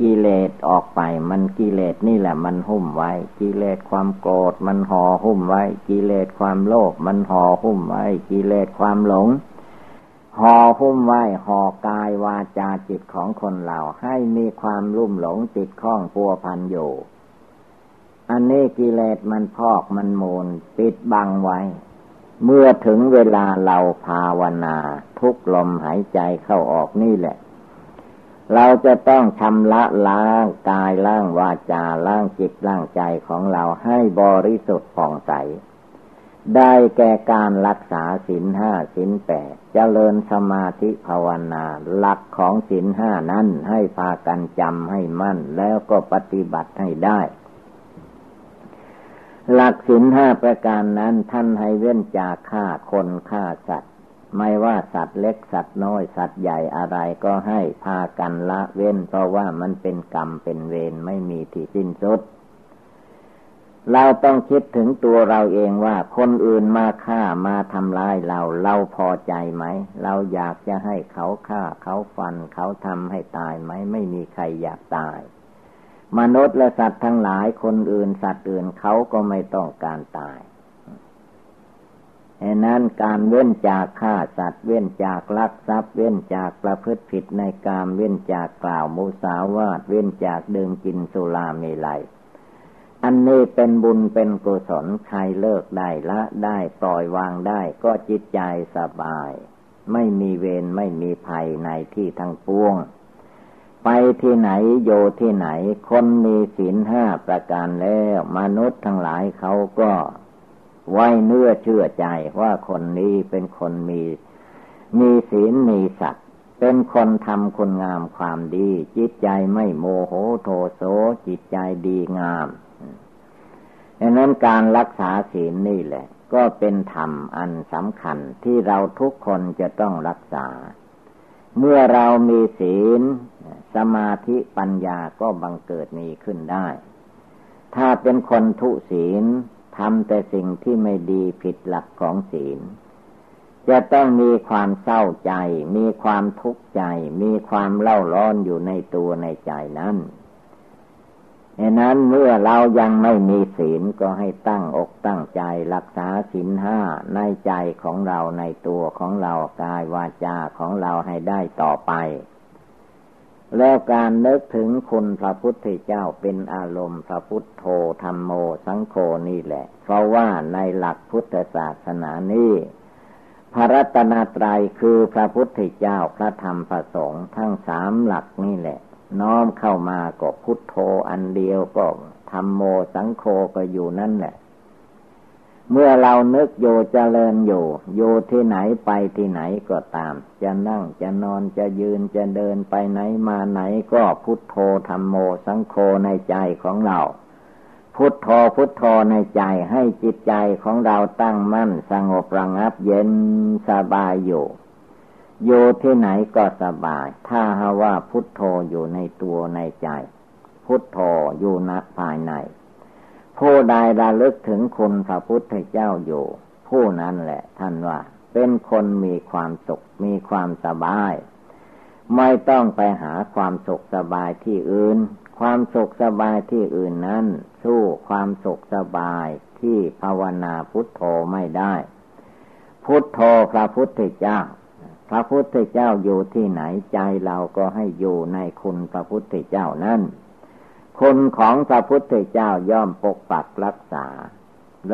กิเลสออกไป มันกิเลสนี่แหละ มันหุ้มไว้ กิเลสความโกรธมันห่อหุ้มไว้ กิเลสความโลภมันห่อหุ้มไว้ กิเลสความหลง ห่อหุ้มไว้ห่อกายวาจาจิตของคนเราให้มีความรุ่มหลงติดข้องพัวพันอยู่ อันนี้กิเลสมันพอกมันมูล ปิดบังไว้ เมื่อถึงเวลาเราภาวนา ทุกลมหายใจเข้าออกนี่แหละ เราจะต้องชำระล้างกายล้างวาจาล้างจิตล้างใจของเราให้บริสุทธิ์ผ่องใส ได้แก่การรักษาศีลห้าศีลแปดเจริญสมาธิภาวนา หลักของศีลห้านั้นให้พากันจำให้มั่น แล้วก็ปฏิบัติให้ได้ หลักศีลห้าประการนั้นท่านให้เว้นจากฆ่าคนฆ่าสัตว์ ไม่ว่าสัตว์เล็กสัตว์น้อยสัตว์ใหญ่อะไรก็ให้พากันละเว้น เพราะว่ามันเป็นกรรมเป็นเวรไม่มีที่สิ้นสุด เราต้องคิดถึงตัวเราเองว่า คนอื่นมาฆ่ามาทำร้ายเรา เราพอใจไหม เราอยากจะให้เขาฆ่าเขาฟันเขาทำให้ตายไหม ไม่มีใครอยากตาย มนุษย์และสัตว์ทั้งหลายคนอื่นสัตว์อื่นเขาก็ไม่ต้องการตายดังนั้นการเว้นจากฆ่าสัตว์ เว้นจากลักทรัพย์ เว้นจากประพฤติผิดในกามเว้นจากกล่าวมุสาวาทเว้นจากดื่มกินสุราเมลัย อันนี้เป็นบุญเป็นกุศลใครเลิกได้ละได้ปล่อยวางได้ก็จิตใจสบาย ไม่มีเวรไม่มีภัยในที่ทั้งปวง ไปที่ไหนโยที่ไหน คนมีศีลห้าประการแล้ว มนุษย์ทั้งหลายเขาก็ไว้เนื้อเชื่อใจว่าคนนี้เป็นคนมี มีศีลมีสัตว์เป็นคนทำคุณงามความดี จิตใจไม่โมโหโทโสจิตใจดีงาม ดังนั้นการรักษาศีลนี่แหละ ก็เป็นธรรมอันสำคัญที่เราทุกคนจะต้องรักษา เมื่อเรามีศีล สมาธิปัญญาก็บังเกิดมีขึ้นได้ ถ้าเป็นคนทุศีลทำแต่สิ่งที่ไม่ดีผิดหลักของศีล จะต้องมีความเศร้าใจ มีความทุกข์ใจ มีความเล่าร้อนอยู่ในตัวในใจนั้น ฉะนั้นเมื่อเรายังไม่มีศีลก็ให้ตั้งอกตั้งใจรักษาศีลห้าในใจของเราในตัวของเรากายวาจาของเราให้ได้ต่อไป แล้วการนึกถึงคุณพระพุทธเจ้าเป็นอารมณ์พระพุทโธธรรมโมสังโฆนี่แหละ เพราะว่าในหลักพุทธศาสนานี้พระรัตนตรัยคือพระพุทธเจ้าพระธรรมพระสงฆ์ทั้งสามหลักนี่แหละ น้อมเข้ามาก็พุทโธอันเดียวก็ธรรมโมสังโฆก็อยู่นั่นแหละ เมื่อเรานึกโยเจริญอยู่โยที่ไหนไปที่ไหนก็ตาม จะนั่งจะนอนจะยืนจะเดินไปไหนมาไหนก็พุทโธธรรมโมสังโฆในใจของเรา พุทโธพุทโธในใจให้จิตใจของเราตั้งมั่นสงบระงับเย็นสบายอยู่ อยู่ที่ไหนก็สบาย ถ้าหาว่าพุทโธอยู่ในตัวในใจ พุทโธอยู่นักภายใน ผู้ใดระลึกถึงคุณพระพุทธเจ้าอยู่ ผู้นั้นแหละท่านว่า เป็นคนมีความสุข มีความสบาย ไม่ต้องไปหาความสุขสบายที่อื่น ความสุขสบายที่อื่นนั้น สู้ความสุขสบายที่ภาวนาพุทโธไม่ได้ พุทโธพระพุทธเจ้า พระพุทธเจ้าอยู่ที่ไหนใจเราก็ให้อยู่ในคุณพระพุทธเจ้านั่นคุณของพระพุทธเจ้าย่อมปกปักรักษา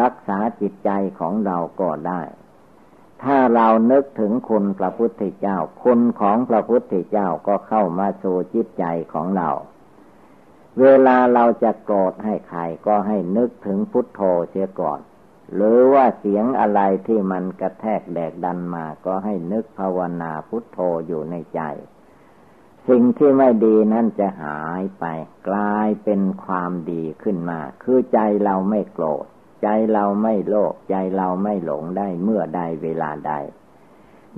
รักษาจิตใจของเราก็ได้ ถ้าเรานึกถึงคุณพระพุทธเจ้า คุณของพระพุทธเจ้าก็เข้ามาสู่จิตใจของเรา เวลาเราจะโกรธให้ใครก็ให้นึกถึงพุทโธเสียก่อน หรือว่าเสียงอะไรที่มันกระแทกแดกดันมาก็ให้นึกภาวนาพุทโธอยู่ในใจ สิ่งที่ไม่ดีนั่นจะหายไปกลายเป็นความดีขึ้นมา คือใจเราไม่โกรธ ใจเราไม่โลภใจเราไม่หลงได้เมื่อใดเวลาใด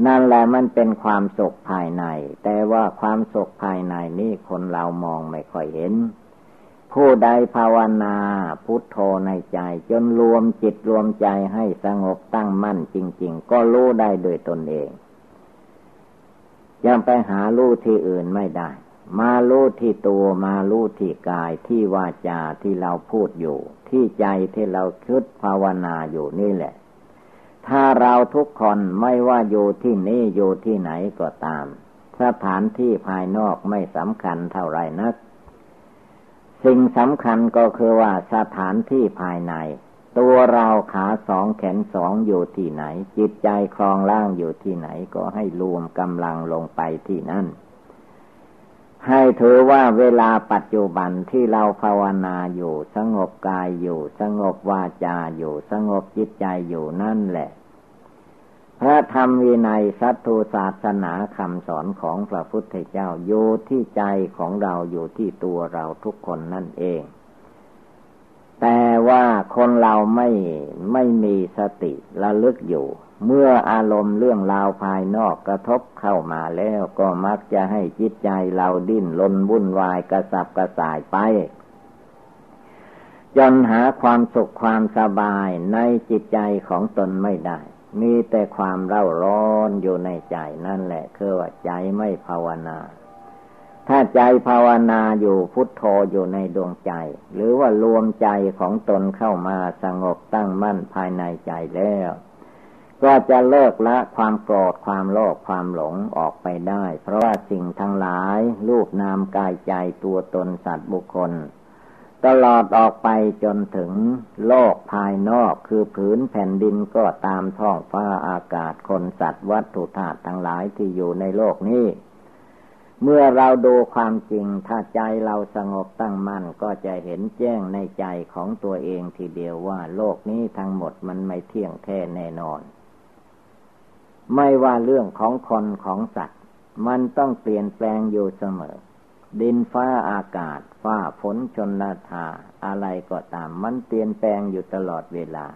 นั่นแหละมันเป็นความสุขภายใน แต่ว่าความสุขภายในนี่คนเรามองไม่ค่อยเห็น ผู้ใดภาวนาพุทโธในใจ จนรวมจิตรวมใจให้สงบตั้งมั่นจริง ๆ ก็รู้ได้โดยตนเองยังไปหาลู่ที่อื่นไม่ได้ มาลู่ที่ตัวมาลู่ที่กายที่วาจาที่เราพูดอยู่ ที่ใจที่เราคิดภาวนาอยู่นี่แหละ ถ้าเราทุกคนไม่ว่าอยู่ที่นี่อยู่ที่ไหนก็ตาม สถานที่ภายนอกไม่สำคัญเท่าไรนัก สิ่งสำคัญก็คือว่าสถานที่ภายใน ตัวเราขาสองแขนสองอยู่ที่ไหน จิตใจคลองล่างอยู่ที่ไหนก็ให้รวมกำลังลงไปที่นั่น ให้ถือว่าเวลาปัจจุบันที่เราภาวนาอยู่ สงบกายอยู่ สงบวาจาอยู่ สงบจิตใจอยู่นั่นแหละ พระธรรมวินัยสัตตุศาสนาคำสอนของพระพุทธเจ้าอยู่ที่ใจของเราอยู่ที่ตัวเราทุกคนนั่นเอง แต่ว่าคนเราไม่ไม่มีสติระลึกอยู่ เมื่ออารมณ์เรื่องราวภายนอกกระทบเข้ามาแล้วก็มักจะให้จิตใจเราดิ้นลนวุ่นวายกระสับกระส่ายไปจนหาความสุขความสบายในจิตใจของตนไม่ได้ มีแต่ความเร่าร้อนอยู่ในใจนั่นแหละ คือว่าใจไม่ภาวนา ถ้าใจภาวนาอยู่พุทโธอยู่ในดวงใจ หรือว่ารวมใจของตนเข้ามาสงบตั้งมั่นภายในใจแล้ว ก็จะเลิกละความโกรธความโลภความหลงออกไปได้ เพราะว่าสิ่งทั้งหลายรูปนามกายใจตัวตนสัตว์บุคคล ตลอดออกไปจนถึงโลกภายนอกคือผืนแผ่นดินก็ตามท้องฟ้าอากาศคนสัตว์วัตถุธาตุทั้งหลายที่อยู่ในโลกนี้ เมื่อเราดูความจริงถ้าใจเราสงบตั้งมั่นก็จะเห็นแจ้งในใจของตัวเองทีเดียวว่าโลกนี้ทั้งหมดมันไม่เที่ยงแท้แน่นอน ไม่ว่าเรื่องของคนของสัตว์ มันต้องเปลี่ยนแปลงอยู่เสมอ ดินฟ้าอากาศ ฟ้าฝนชนนาทาอะไรก็ตาม มันเปลี่ยนแปลงอยู่ตลอดเวลา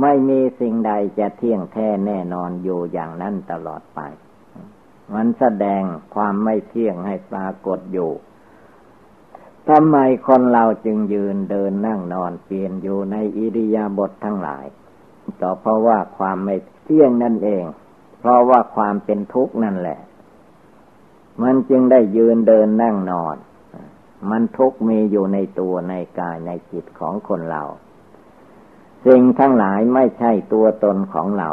ไม่มีสิ่งใดจะเที่ยงแท้แน่นอนอยู่อย่างนั้นตลอดไป มันแสดงความไม่เที่ยงให้ปรากฏอยู่ทำไมคนเราจึงยืนเดินนั่งนอนเปลี่ยนอยู่ในอิริยาบถททั้งหลายก็เพราะว่าความไม่เที่ยงนั่นเอง เพราะว่าความเป็นทุกข์นั่นแหละ มันจึงได้ยืนเดินนั่งนอน มันทุกมีอยู่ในตัวในกายในจิตของคนเรา สิ่งทั้งหลายไม่ใช่ตัวตนของเรา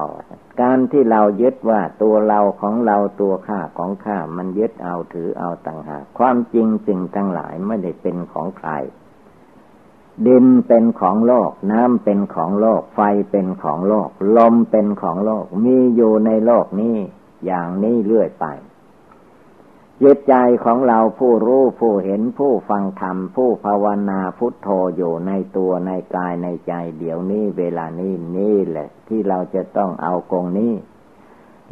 การที่เรายึดว่าตัวเราของเราตัวข้าของข้ามันยึดเอาถือเอาต่างหาก ความจริงสิ่งทั้งหลายไม่ได้เป็นของใครดินเป็นของโลก น้ำเป็นของโลก ไฟเป็นของโลก ลมเป็นของโลก มีอยู่ในโลกนี้ อย่างนี้เรื่อยไป จิตใจของเราผู้รู้ผู้เห็นผู้ฟังธรรม ผู้ภาวนาพุทโธอยู่ในตัวในกายในใจ เดี๋ยวนี้เวลานี้นี่แหละ ที่เราจะต้องเอากงนี้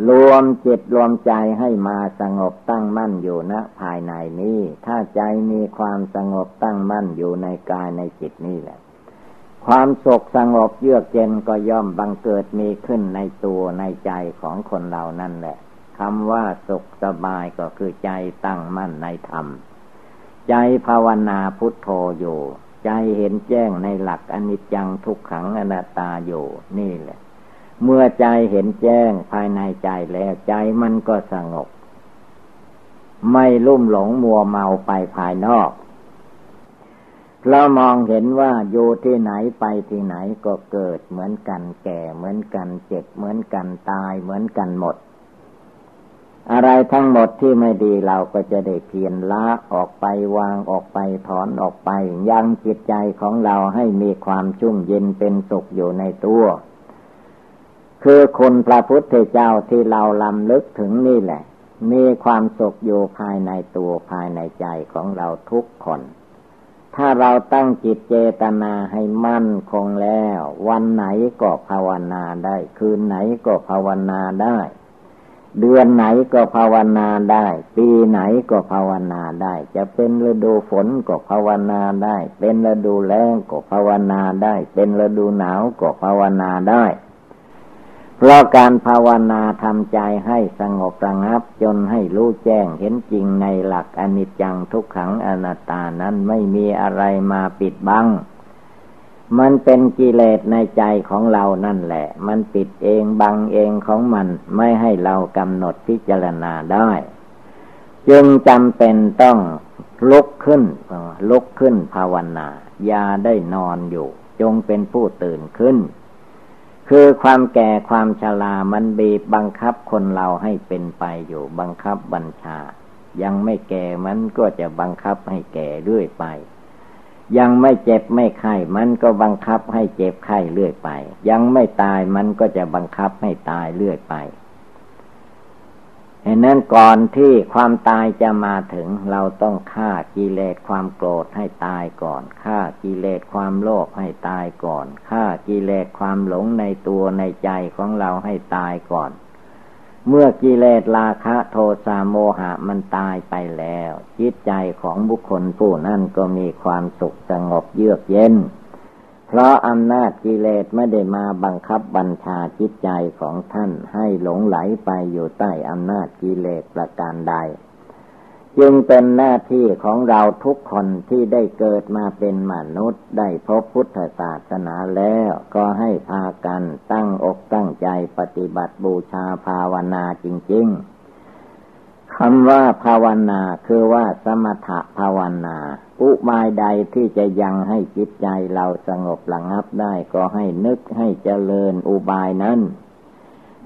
รวมจิตรวมใจให้มาสงบตั้งมั่นอยู่ณภายในนี้ ถ้าใจมีความสงบตั้งมั่นอยู่ในกายในจิตนี่แหละ ความสุขสงบเยือกเย็นก็ย่อมบังเกิดมีขึ้นในตัวในใจของคนเรานั่นแหละ คำว่าสุขสบายก็คือใจตั้งมั่นในธรรม ใจภาวนาพุทโธอยู่ ใจเห็นแจ้งในหลักอนิจจังทุกขังอนัตตาอยู่นี่แหละ เมื่อใจเห็นแจ้งภายในใจแล้วใจมันก็สงบ ไม่ลุ่มหลงมัวเมาไปภายนอกเรามองเห็นว่าอยู่ที่ไหนไปที่ไหนก็เกิดเหมือนกันแก่เหมือนกันเจ็บเหมือนกันตายเหมือนกันหมด อะไรทั้งหมดที่ไม่ดีเราก็จะได้เพียนละออกไปวางออกไปถอนออกไป ยังจิตใจของเราให้มีความชุ่มเย็นเป็นสุขอยู่ในตัว คือคนพระพุทธเจ้าที่เราลำลึกถึงนี่แหละ มีความสุขอยู่ภายในตัวภายในใจของเราทุกคน ถ้าเราตั้งจิตเจตนาให้มั่นคงแล้ว วันไหนก็ภาวนาได้ คืนไหนก็ภาวนาได้ เดือนไหนก็ภาวนาได้ ปีไหนก็ภาวนาได้ จะเป็นฤดูฝนก็ภาวนาได้ เป็นฤดูแล้งก็ภาวนาได้ เป็นฤดูหนาวก็ภาวนาได้ เพราะการภาวนาทำใจให้สงบระงับจนให้รู้แจ้งเห็นจริงในหลักอนิจจังทุกขังอนัตตานั้นไม่มีอะไรมาปิดบัง มันเป็นกิเลสในใจของเรานั่นแหละ มันปิดเองบังเองของมันไม่ให้เรากำหนดพิจารณาได้ จึงจำเป็นต้องลุกขึ้นลุกขึ้นภาวนาอย่าได้นอนอยู่ จงเป็นผู้ตื่นขึ้น คือความแก่ความชรามันบีบบังคับคนเราให้เป็นไปอยู่ บังคับบัญชา ยังไม่แก่มันก็จะบังคับให้แก่เรื่อยไป ยังไม่เจ็บไม่ไข้มันก็บังคับให้เจ็บไข้เรื่อยไป ยังไม่ตายมันก็จะบังคับให้ตายเรื่อยไปเหตุนั้นก่อนที่ความตายจะมาถึง เราต้องฆ่ากิเลสความโกรธให้ตายก่อนฆ่ากิเลสความโลภให้ตายก่อนฆ่ากิเลสความหลงในตัวในใจของเราให้ตายก่อน เมื่อกิเลสราคะโทสะโมหะมันตายไปแล้ว จิตใจของบุคคลผู้นั้นก็มีความสุขสงบเยือกเย็น เพราะอำนาจกิเลสไม่ได้มาบังคับบัญชาจิตใจของท่านให้หลงไหลไปอยู่ใต้อำนาจกิเลสประการใด จึงเป็นหน้าที่ของเราทุกคนที่ได้เกิดมาเป็นมนุษย์ ได้พบพุทธศาสนาแล้ว ก็ให้พากันตั้งอกตั้งใจปฏิบัติบูชาภาวนาจริง ๆคำว่าภาวนาคือว่าสมถะภาวนาอุบายใดที่จะยังให้จิตใจเราสงบระงับได้ก็ให้นึกให้เจริญอุบายนั้น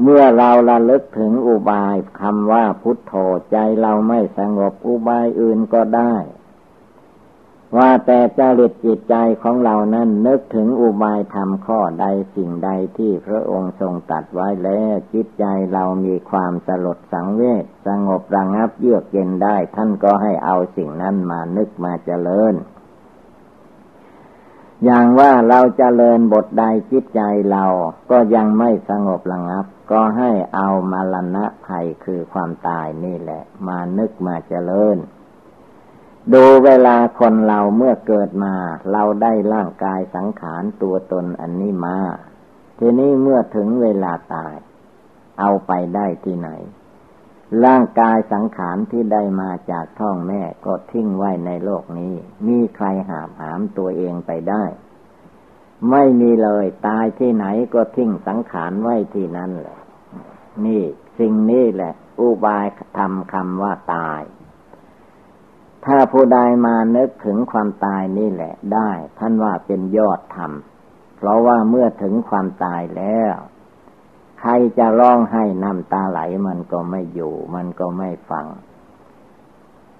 เมื่อเราระลึกถึงอุบายคำว่าพุทโธใจเราไม่สงบอุบายอื่นก็ได้ ว่าแต่จริตจิตใจของเรานั้นนึกถึงอุบายธรรมข้อใดสิ่งใดที่พระองค์ทรงตัดไว้แล้วจิตใจเรามีความสลดสังเวชสงบระงับเยือกเย็นได้ ท่านก็ให้เอาสิ่งนั้นมานึกมาเจริญ อย่างว่าเราจเจริญบทใดจิตใจเราก็ยังไม่สงบระงับ ก็ให้เอามาลณะภัยคือความตายนี่แหละ มานึกมาเจริญ ดูเวลาคนเราเมื่อเกิดมา เราได้ร่างกายสังขารตัวตนอันนี้มา ทีนี้เมื่อถึงเวลาตาย เอาไปได้ที่ไหน ร่างกายสังขารที่ได้มาจากท้องแม่ก็ทิ้งไว้ในโลกนี้ มีใครหามหามตัวเองไปได้ ไม่มีเลยตายที่ไหนก็ทิ้งสังขารไว้ที่นั่นแหละ นี่สิ่งนี้แหละ อุบายทำคำว่าตาย ถ้าผู้ใดมานึกถึงความตายนี่แหละได้ ท่านว่าเป็นยอดธรรม เพราะว่าเมื่อถึงความตายแล้ว ใครจะร้องให้น้ำตาไหลมันก็ไม่อยู่ มันก็ไม่ฟัง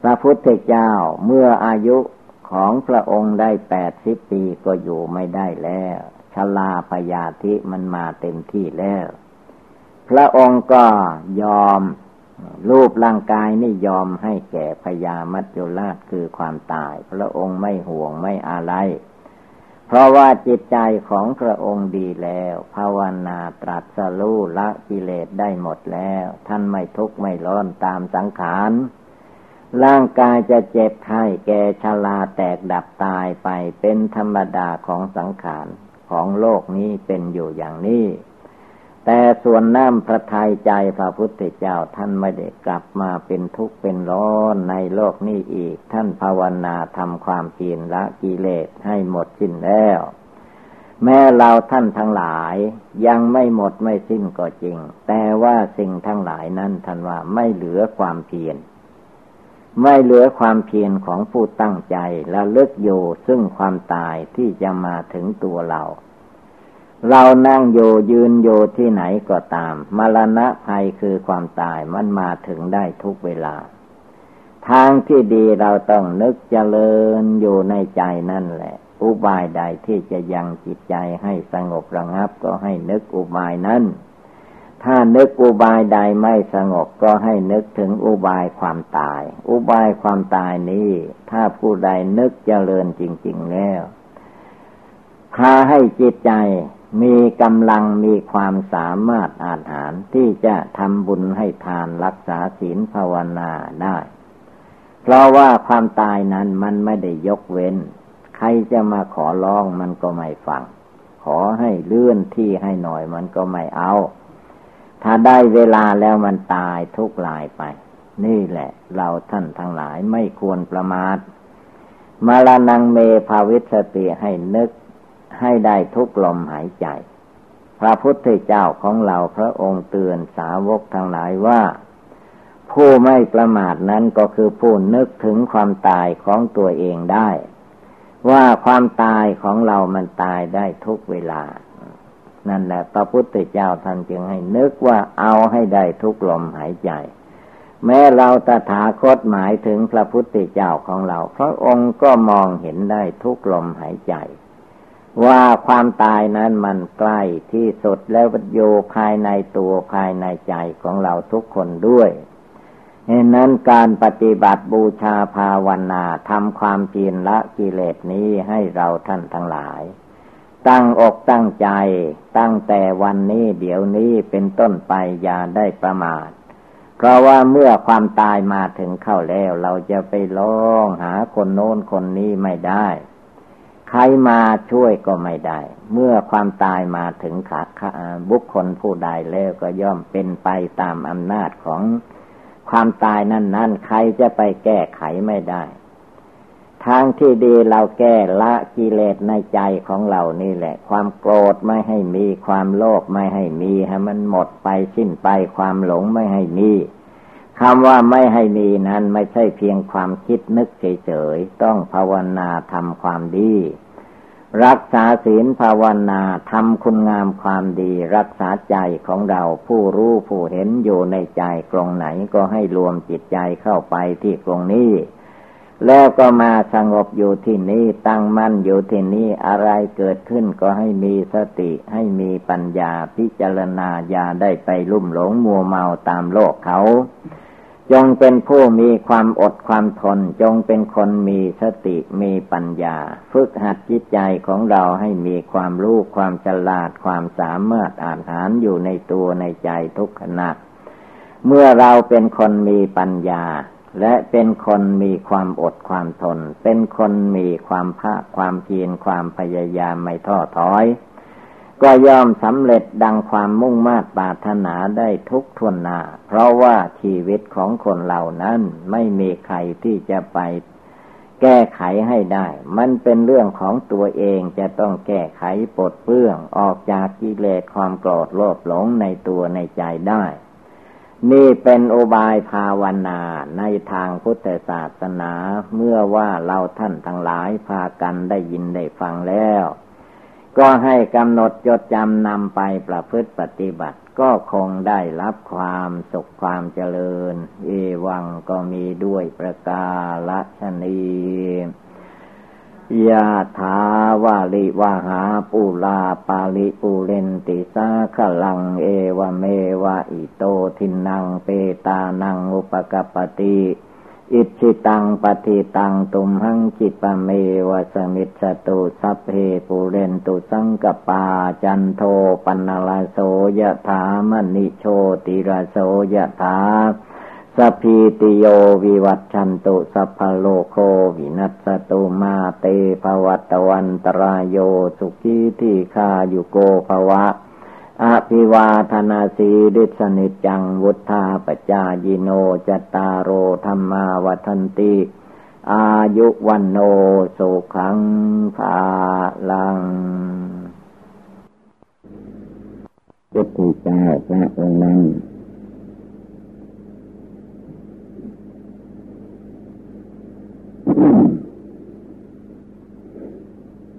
พระพุทธเจ้าเมื่ออายุของพระองค์ได้แปดสิบปีก็อยู่ไม่ได้แล้วชลาพยาธิมันมาเต็มที่แล้ว พระองค์ก็ยอมรูปร่างกายนี่ยอมให้แก่พญามัจจุราชคือความตาย พระองค์ไม่ห่วงไม่อะไร เพราะว่าจิตใจของพระองค์ดีแล้ว ภาวนาตรัสรู้ละกิเลสได้หมดแล้ว ท่านไม่ทุกข์ไม่ร้อนตามสังขารร่างกายจะเจ็บไข้แก่ชราแตกดับตายไปเป็นธรรมดาของสังขารของโลกนี้เป็นอยู่อย่างนี้ แต่ส่วนน้ำพระทัยใจพระพุทธเจ้าท่านไม่ได้กลับมาเป็นทุกข์เป็นร้อนในโลกนี้อีก ท่านภาวนาทำความเพียรละกิเลสให้หมดสิ้นแล้ว แม้เราท่านทั้งหลายยังไม่หมดไม่สิ้นก็จริง แต่ว่าสิ่งทั้งหลายนั้นท่านว่าไม่เหลือความเพียรไม่เหลือความเพียรของผู้ตั้งใจและเลิกอยู่ซึ่งความตายที่จะมาถึงตัวเรา เรานั่งอยู่ยืนอยู่ที่ไหนก็ตาม มรณะภัยคือความตายมันมาถึงได้ทุกเวลา ทางที่ดีเราต้องนึกเจริญอยู่ในใจนั่นแหละ อุบายใดที่จะยังจิตใจให้สงบระงับก็ให้นึกอุบายนั้น ถ้านึกอุบายใดไม่สงบก็ให้นึกถึงอุบายความตาย อุบายความตายนี้ ถ้าผู้ใดนึกเจริญจริง ๆแล้วพาให้จิตใจ มีกำลังมีความสามารถอาหารที่จะทำบุญให้ทานรักษาศีลภาวนาได้ เพราะว่าความตายนั้นมันไม่ได้ยกเว้น ใครจะมาขอร้องมันก็ไม่ฟัง ขอให้เลื่อนที่ให้หน่อยมันก็ไม่เอา ถ้าได้เวลาแล้วมันตายทุกลายไป นี่แหละ เราท่านทั้งหลายไม่ควรประมาทมาลานังเมภาวิสติให้นึก ให้ได้ทุกลมหายใจ พระพุทธเจ้าของเราพระองค์เตือนสาวกทั้งหลายว่า ผู้ไม่ประมาทนั้นก็คือผู้นึกถึงความตายของตัวเองได้ ว่าความตายของเรามันตายได้ทุกเวลา นั่นแหละพระพุทธเจ้าท่านจึงให้นึกว่าเอาให้ได้ทุกลมหายใจแม้เราตถาคตหมายถึงพระพุทธเจ้าของเรา พระองค์ก็มองเห็นได้ทุกลมหายใจ ว่าความตายนั้นมันใกล้ที่สุดแล้วโยภายในตัวภายในใจของเราทุกคนด้วยเหตุนั้นการปฏิบัติบูชาภาวนาทำความเพียรละกิเลสนี้ให้เราท่านทั้งหลาย ตั้งอกตั้งใจ ตั้งแต่วันนี้เดี๋ยวนี้เป็นต้นไปอย่าได้ประมาท เพราะว่าเมื่อความตายมาถึงเข้าแล้ว เราจะไปร้องหาคนโน้นคนนี้ไม่ได้ ใครมาช่วยก็ไม่ได้ เมื่อความตายมาถึงขาบุคคลผู้ใดแล้วก็ย่อมเป็นไปตามอำนาจของความตายนั่นนั่นใครจะไปแก้ไขไม่ได้ ทางที่ดีเราแก้ละกิเลสในใจของเรานี่แหละ ความโกรธไม่ให้มีความโลภไม่ให้มีให้มันหมดไปสิ้นไปความหลงไม่ให้มี คำว่าไม่ให้มีนั้นไม่ใช่เพียงความคิดนึกเฉยๆ ต้องภาวนาทำความดี รักษาศีลภาวนาทำคุณงามความดี รักษาใจของเราผู้รู้ผู้เห็นอยู่ในใจกรงไหนก็ให้รวมจิตใจเข้าไปที่กรงนี้ แล้วก็มาสงบอยู่ที่นี้ตั้งมั่นอยู่ที่นี้อะไรเกิดขึ้นก็ให้มีสติให้มีปัญญาพิจารณาอย่าได้ไปลุ่มหลงมัวเมาตามโลกเขา จงเป็นผู้มีความอดความทน จงเป็นคนมีสติมีปัญญา ฝึกหัดจิตใจของเราให้มีความรู้ความฉลาดความสามารถอ่านหารอยู่ในตัวในใจทุกขณะ เมื่อเราเป็นคนมีปัญญา และเป็นคนมีความอดความทน เป็นคนมีความภาคความเพียรความพยายามไม่ท้อถอย ก็ย่อมสำเร็จดังความมุ่งมา่ปรารถนาได้ทุกทวนนา เพราะว่าชีวิตของคนเหล่านั้นไม่มีใครที่จะไปแก้ไขให้ได้ มันเป็นเรื่องของตัวเองจะต้องแก้ไขปลดเปลื้องออกจากกิเลสความโกรธโลภหลงในตัวในใจได้ นี่เป็นโอบายภาวนาในทางพุทธศาสนาเมื่อว่าเราท่านทั้งหลายพากันได้ยินได้ฟังแล้ว ก็ให้กำหนดจดจำนำไปประพฤติปฏิบัติ ก็คงได้รับความสุขความเจริญ เอวังก็มีด้วยประการฉะนี้ ยะถาวาริวะหาปูราปะริปูเรนติสาคะรังเอวะเมวะอิโตทินนังเปตานังอุปะกัปปะติ อิจฉิตังปัตถิตังตุมหัง ขิปปะเมวะ สะมิชฌะตุสัพเพปูเรนตุสังกัปปาจันโทปัณณะระโสยถามณิโชติระโสยถาสพีติโยวิวัตชันตุสัพพโลโควินัสตุมาเตภวัตวันตรายโยสุขีที่คายู่โกภวะ อภิวาธนาสีดิสนิจังวุธาปจายิโนจตารโอธรรมาวันติ อายุวันโนสุขังภาลังพุทธเจ้าพระองค์นั้น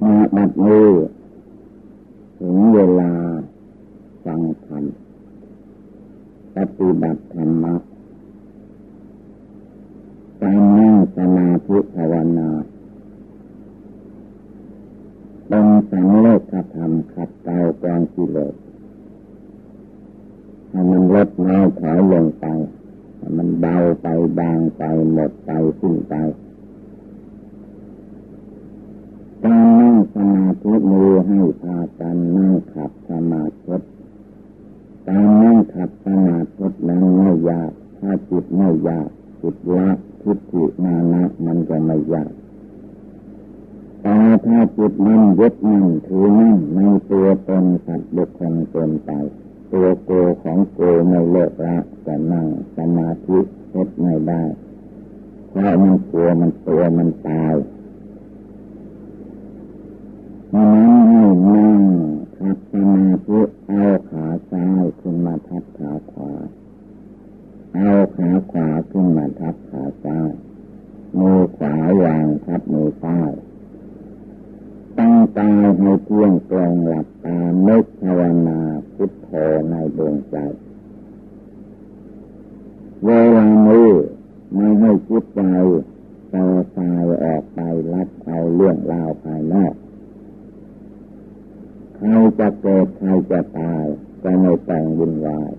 มาบัดนี้ถึงเวลา ฟังธรรมปฏิบัติธรรมะการนั่งสมาธิภาวนาเป็นสังเลกธรรมขัดเกลากองกิเลสให้มันลงไปมันเบาไปบางไปหมดไปสิ้นไปการนั่งสมาธิมือให้พากันนั่งขับสมาธิ การนั่งขับสมาธินั้นไม่ยาก ถ้าจิตไม่ยากจิตละทิฏฐิมานะมันก็ไม่ยากแต่ถ้าจิตมันยึดมั่นถือมั่นในตัวตนสัตว์บุคคลเกินไปตัวโกของโกไม่เลิกละแต่นั่งสมาธิเฮ็ดไม่ได้เพราะมันกลัวมันตัวมันตาย มาธิเอาขาซ้ายขึ้นมาทับขาขวา เอาขาขวาขึ้นมาทับขาซ้าย มือขวาวางทับมือซ้าย ตั้งตาให้เที่ยงตรงหลับตาเมกภาวนาพุทโธในดวงใจ เวลานี้ไม่ให้จิตใจโตตายออกไปรับเอาเรื่องราวภายนอก ใครจะเกิดใครจะตายก็ไม่แต่งบุญวาย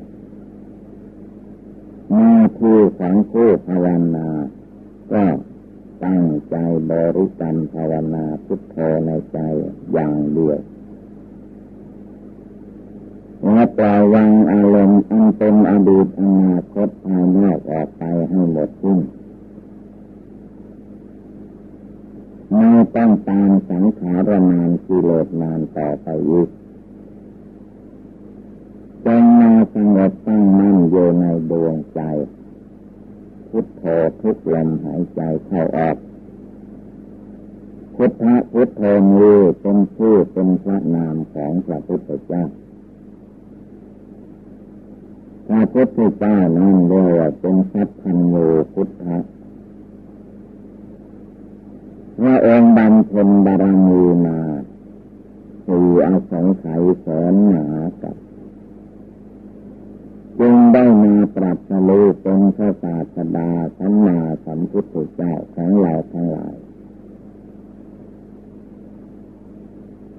หน้าที่ของผู้ภาวนา ก็ตั้งใจบริกรรมภาวนาพุทโธในใจอย่างเดียวและปล่อยวางอารมณ์อันเป็นอดีตอนาคตภายนอกออกไปให้หมดสิ้น ไม่ต้องตามสังขารนานกิเลสนานต่อไปอีกจงมาสงบตั้งมั่นอยู่ในดวงใจ พุทโธทุกลมหายใจเข้าออก พุทธะพุทโธมือเป็นชื่อเป็นพระนามของพระพุทธเจ้าพระพุทธเจ้านั้นเรียกว่าเป็นสัพพัญโยพุทธะ พระองค์บำเพ็ญบารมีมาสี่อาสงไขยแสนหนากับจึงได้มาปรับสลูเป็นพระศาสดาสัมมาสัมพุทธเจ้าของเราทั้งหลาย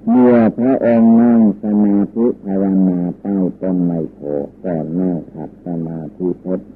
เมื่อพระองค์นั่งสมาธิภาวนาใต้าต้นไมโพก่อนนั่งขัดสมาธิพจน์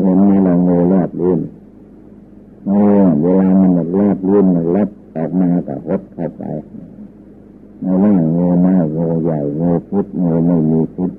เคยเห็นไหมเรางูแลบลิ้นงูเวลามันแลบรื่นมันแลบออกมากับหดเข้าไปในร่างงูมากงูใหญ่งูพุดงูไม่มีพุด